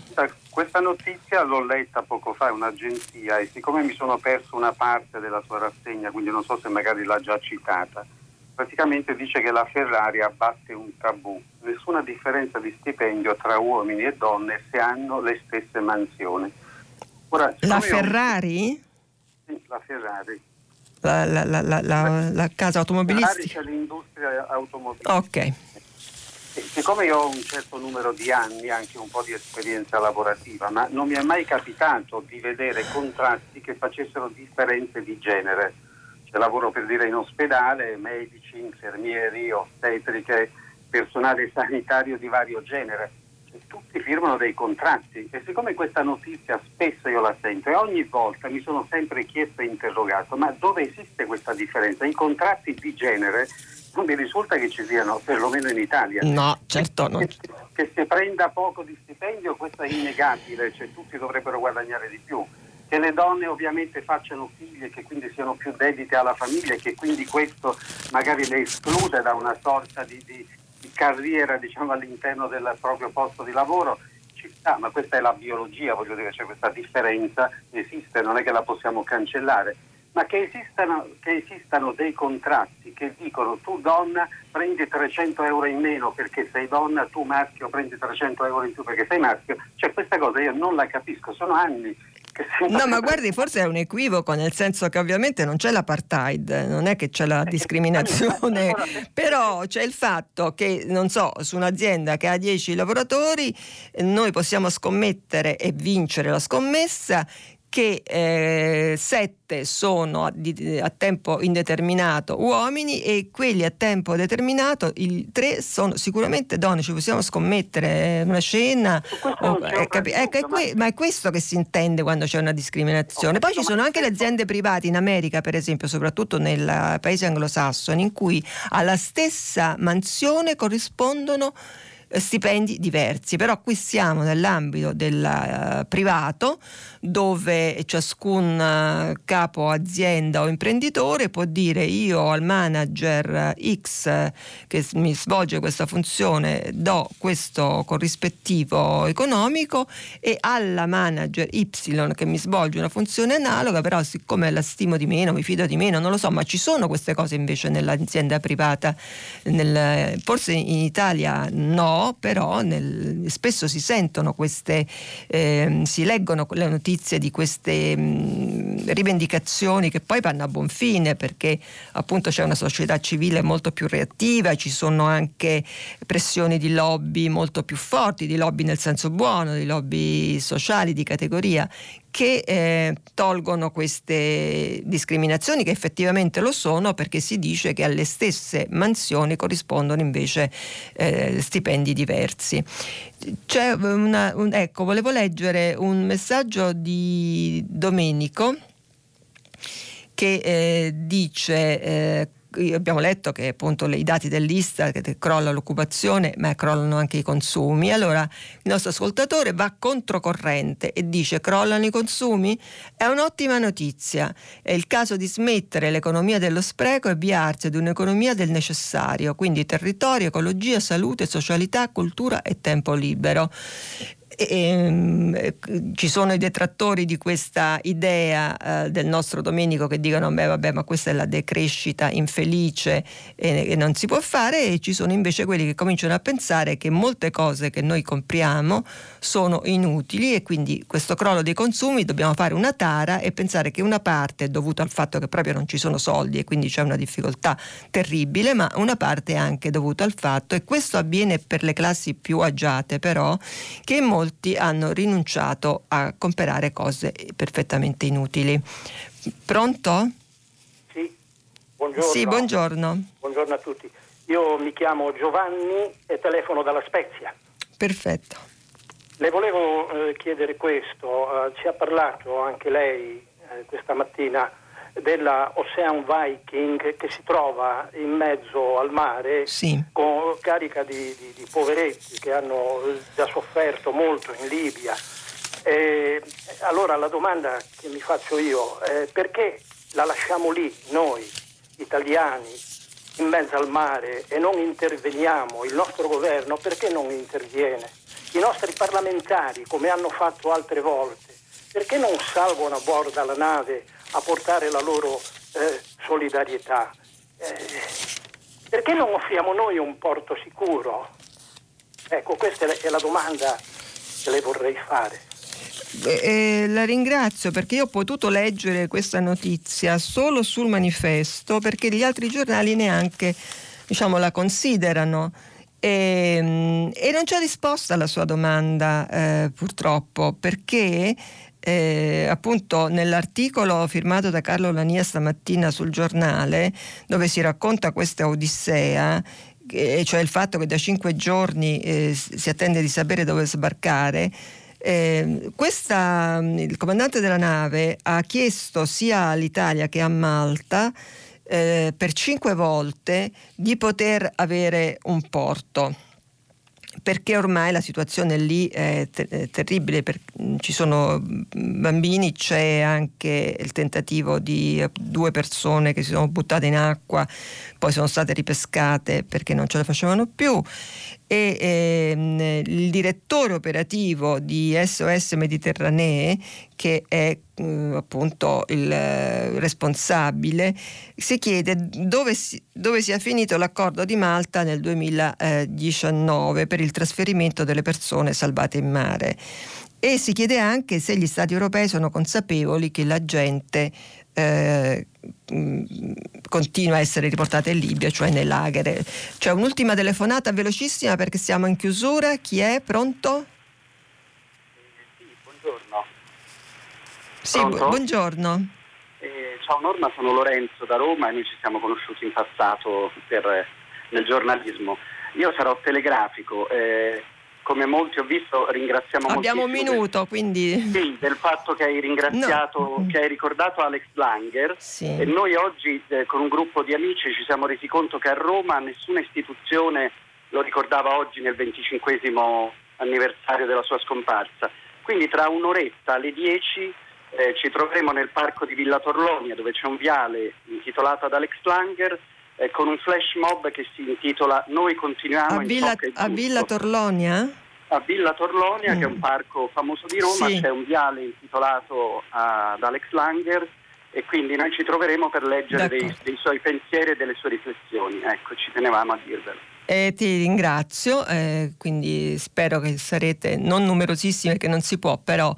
Questa notizia l'ho letta poco fa, è un'agenzia, e siccome mi sono perso una parte della sua rassegna, quindi non so se magari l'ha già citata, praticamente dice che la Ferrari abbatte un tabù, nessuna differenza di stipendio tra uomini e donne se hanno le stesse mansioni. Ora, la Ferrari? Sì, la Ferrari. La, la, la, la, casa automobilistica? Ferrari c'è l'industria automobilistica. Ok siccome io ho un certo numero di anni, anche un po' di esperienza lavorativa, ma non mi è mai capitato di vedere contratti che facessero differenze di genere. Cioè, lavoro per dire in ospedale, medici, infermieri, ostetriche, personale sanitario di vario genere. Tutti firmano dei contratti e siccome questa notizia spesso io la sento e ogni volta mi sono sempre chiesto e interrogato ma dove esiste questa differenza? I contratti di genere non mi risulta che ci siano, perlomeno in Italia. No, certo. Che, che, che si prenda poco di stipendio, questo è innegabile, cioè tutti dovrebbero guadagnare di più. Che le donne ovviamente facciano figli e che quindi siano più dedite alla famiglia e che quindi questo magari le esclude da una sorta di, di, carriera diciamo, all'interno del proprio posto di lavoro ci ma questa è la biologia, voglio dire, cioè questa differenza esiste, non è che la possiamo cancellare. Ma che esistano, che esistano, dei contratti che dicono tu donna prendi 300 euro in meno perché sei donna, tu maschio prendi 300 euro in più perché sei maschio, cioè questa cosa io non la capisco, sono anni No, ma guardi, forse è un equivoco, nel senso che ovviamente non c'è l'apartheid, non è che c'è la eh, discriminazione, però c'è il fatto che, non so, su un'azienda che ha 10 lavoratori, noi possiamo scommettere e vincere la scommessa che eh, sette sono a, di, a, tempo indeterminato uomini e quelli a tempo determinato, i tre sono sicuramente donne, ci possiamo scommettere una scena, o, è, capi- è, è que- ma è questo che si intende quando c'è una discriminazione. Poi ci sono anche le aziende private in America, per esempio, soprattutto nei paesi anglosassoni, in cui alla stessa mansione corrispondono stipendi diversi, però qui siamo nell'ambito del uh, privato dove ciascun uh, capo azienda o imprenditore può dire io al manager X che mi svolge questa funzione do questo corrispettivo economico e alla manager Y che mi svolge una funzione analoga, però siccome la stimo di meno, mi fido di meno, non lo so, ma ci sono queste cose invece nell'azienda privata, nel, forse in Italia no, però nel, spesso si sentono queste, eh, si leggono le notizie di queste mh, mm, rivendicazioni che poi vanno a buon fine perché appunto c'è una società civile molto più reattiva, ci sono anche pressioni di lobby molto più forti, di lobby nel senso buono, di lobby sociali, di categoria che eh, tolgono queste discriminazioni che effettivamente lo sono perché si dice che alle stesse mansioni corrispondono invece eh, stipendi diversi. Una, un, ecco, volevo leggere un messaggio di Domenico che eh, dice eh, abbiamo letto che appunto i dati dell'Ista che crolla l'occupazione ma crollano anche i consumi. Allora il nostro ascoltatore va controcorrente e dice crollano i consumi? È un'ottima notizia. È il caso di smettere l'economia dello spreco e avviarsi ad un'economia del necessario quindi territorio, ecologia, salute, socialità, cultura e tempo libero e, e, ci sono i detrattori di questa idea eh, del nostro Domenico che dicono beh vabbè ma questa è la decrescita infelice e, e, non si può fare. E ci sono invece quelli che cominciano a pensare che molte cose che noi compriamo sono inutili e quindi questo crollo dei consumi dobbiamo fare una tara e pensare che una parte è dovuta al fatto che proprio non ci sono soldi e quindi c'è una difficoltà terribile ma una parte è anche dovuta al fatto e questo avviene per le classi più agiate però che molti molti hanno rinunciato a comprare cose perfettamente inutili. Pronto? Sì, buongiorno. Sì, buongiorno. Buongiorno a tutti. Io mi chiamo Giovanni e telefono dalla Spezia. Perfetto. Le volevo eh, chiedere questo, eh, ci ha parlato anche lei eh, questa mattina della Ocean Viking che si trova in mezzo al mare sì. con carica di, di, di, poveretti che hanno già sofferto molto in Libia. E allora la domanda che mi faccio io è perché la lasciamo lì noi italiani in mezzo al mare e non interveniamo, il nostro governo perché non interviene? I nostri parlamentari come hanno fatto altre volte, perché non salgono a bordo la nave a portare la loro eh, solidarietà. Eh, perché non offriamo noi un porto sicuro? Ecco, questa è la domanda che le vorrei fare. Eh, la ringrazio perché io ho potuto leggere questa notizia solo sul manifesto perché gli altri giornali neanche diciamo, la considerano. E, ehm, e, non c'è risposta alla sua domanda, eh, purtroppo, perché eh, appunto nell'articolo firmato da Carlo Lania stamattina sul giornale, dove si racconta questa odissea, e cioè il fatto che da cinque giorni eh, si attende di sapere dove sbarcare, eh, questa, il comandante della nave ha chiesto sia all'Italia che a Malta eh, per cinque volte di poter avere un porto perché ormai la situazione lì è, ter- terribile, per- ci sono bambini, c'è anche il tentativo di due persone che si sono buttate in acqua, poi sono state ripescate perché non ce la facevano più e ehm, il direttore operativo di SOS Mediterranee, che è eh, appunto il eh, responsabile, si chiede dove, si, dove sia finito l'accordo di Malta nel 2019 per il trasferimento delle persone salvate in mare. E si chiede anche se gli Stati europei sono consapevoli che la gente eh, continua a essere riportata in Libia, cioè nei lager. C'è un'ultima telefonata velocissima perché siamo in chiusura. Chi è? Pronto? sì, buongiorno. Sì, bu- buongiorno. Eh, ciao Norma, sono Lorenzo da Roma e noi ci siamo conosciuti in passato per, nel giornalismo. Io sarò telegrafico. Eh, come molti ho visto ringraziamo Abbiamo un minuto, del, quindi... Sì, del fatto che hai ringraziato, no. che hai ricordato Alex Langer sì. e noi oggi eh, con un gruppo di amici ci siamo resi conto che a Roma nessuna istituzione lo ricordava oggi nel 25 anniversario della sua scomparsa. Quindi tra un'oretta alle 10 eh, ci troveremo nel parco di Villa Torlonia dove c'è un viale intitolato ad Alex Langer eh, con un flash mob che si intitola Noi continuiamo a Villa, a Villa Torlonia? A Villa Torlonia, mm. che è un mm. parco famoso di Roma, sì. c'è un viale intitolato ad Alex Langer e quindi noi ci troveremo per leggere dei, dei, suoi pensieri e delle sue riflessioni. Ecco, ci tenevamo a dirvelo. Eh, ti ringrazio, eh, quindi spero che sarete non numerosissime, che non si può, però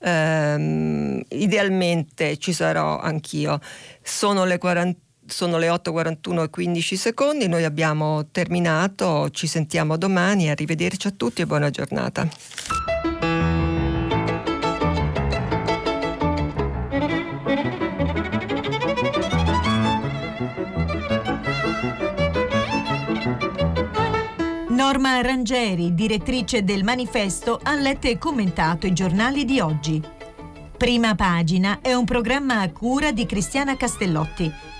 ehm, idealmente ci sarò anch'io. Sono le 40 sono le 8.41 e 15 secondi, noi abbiamo terminato, ci sentiamo domani, arrivederci a tutti e buona giornata. Norma Rangeri, direttrice del manifesto, ha letto e commentato i giornali di oggi. Prima pagina è un programma a cura di Cristiana Castellotti.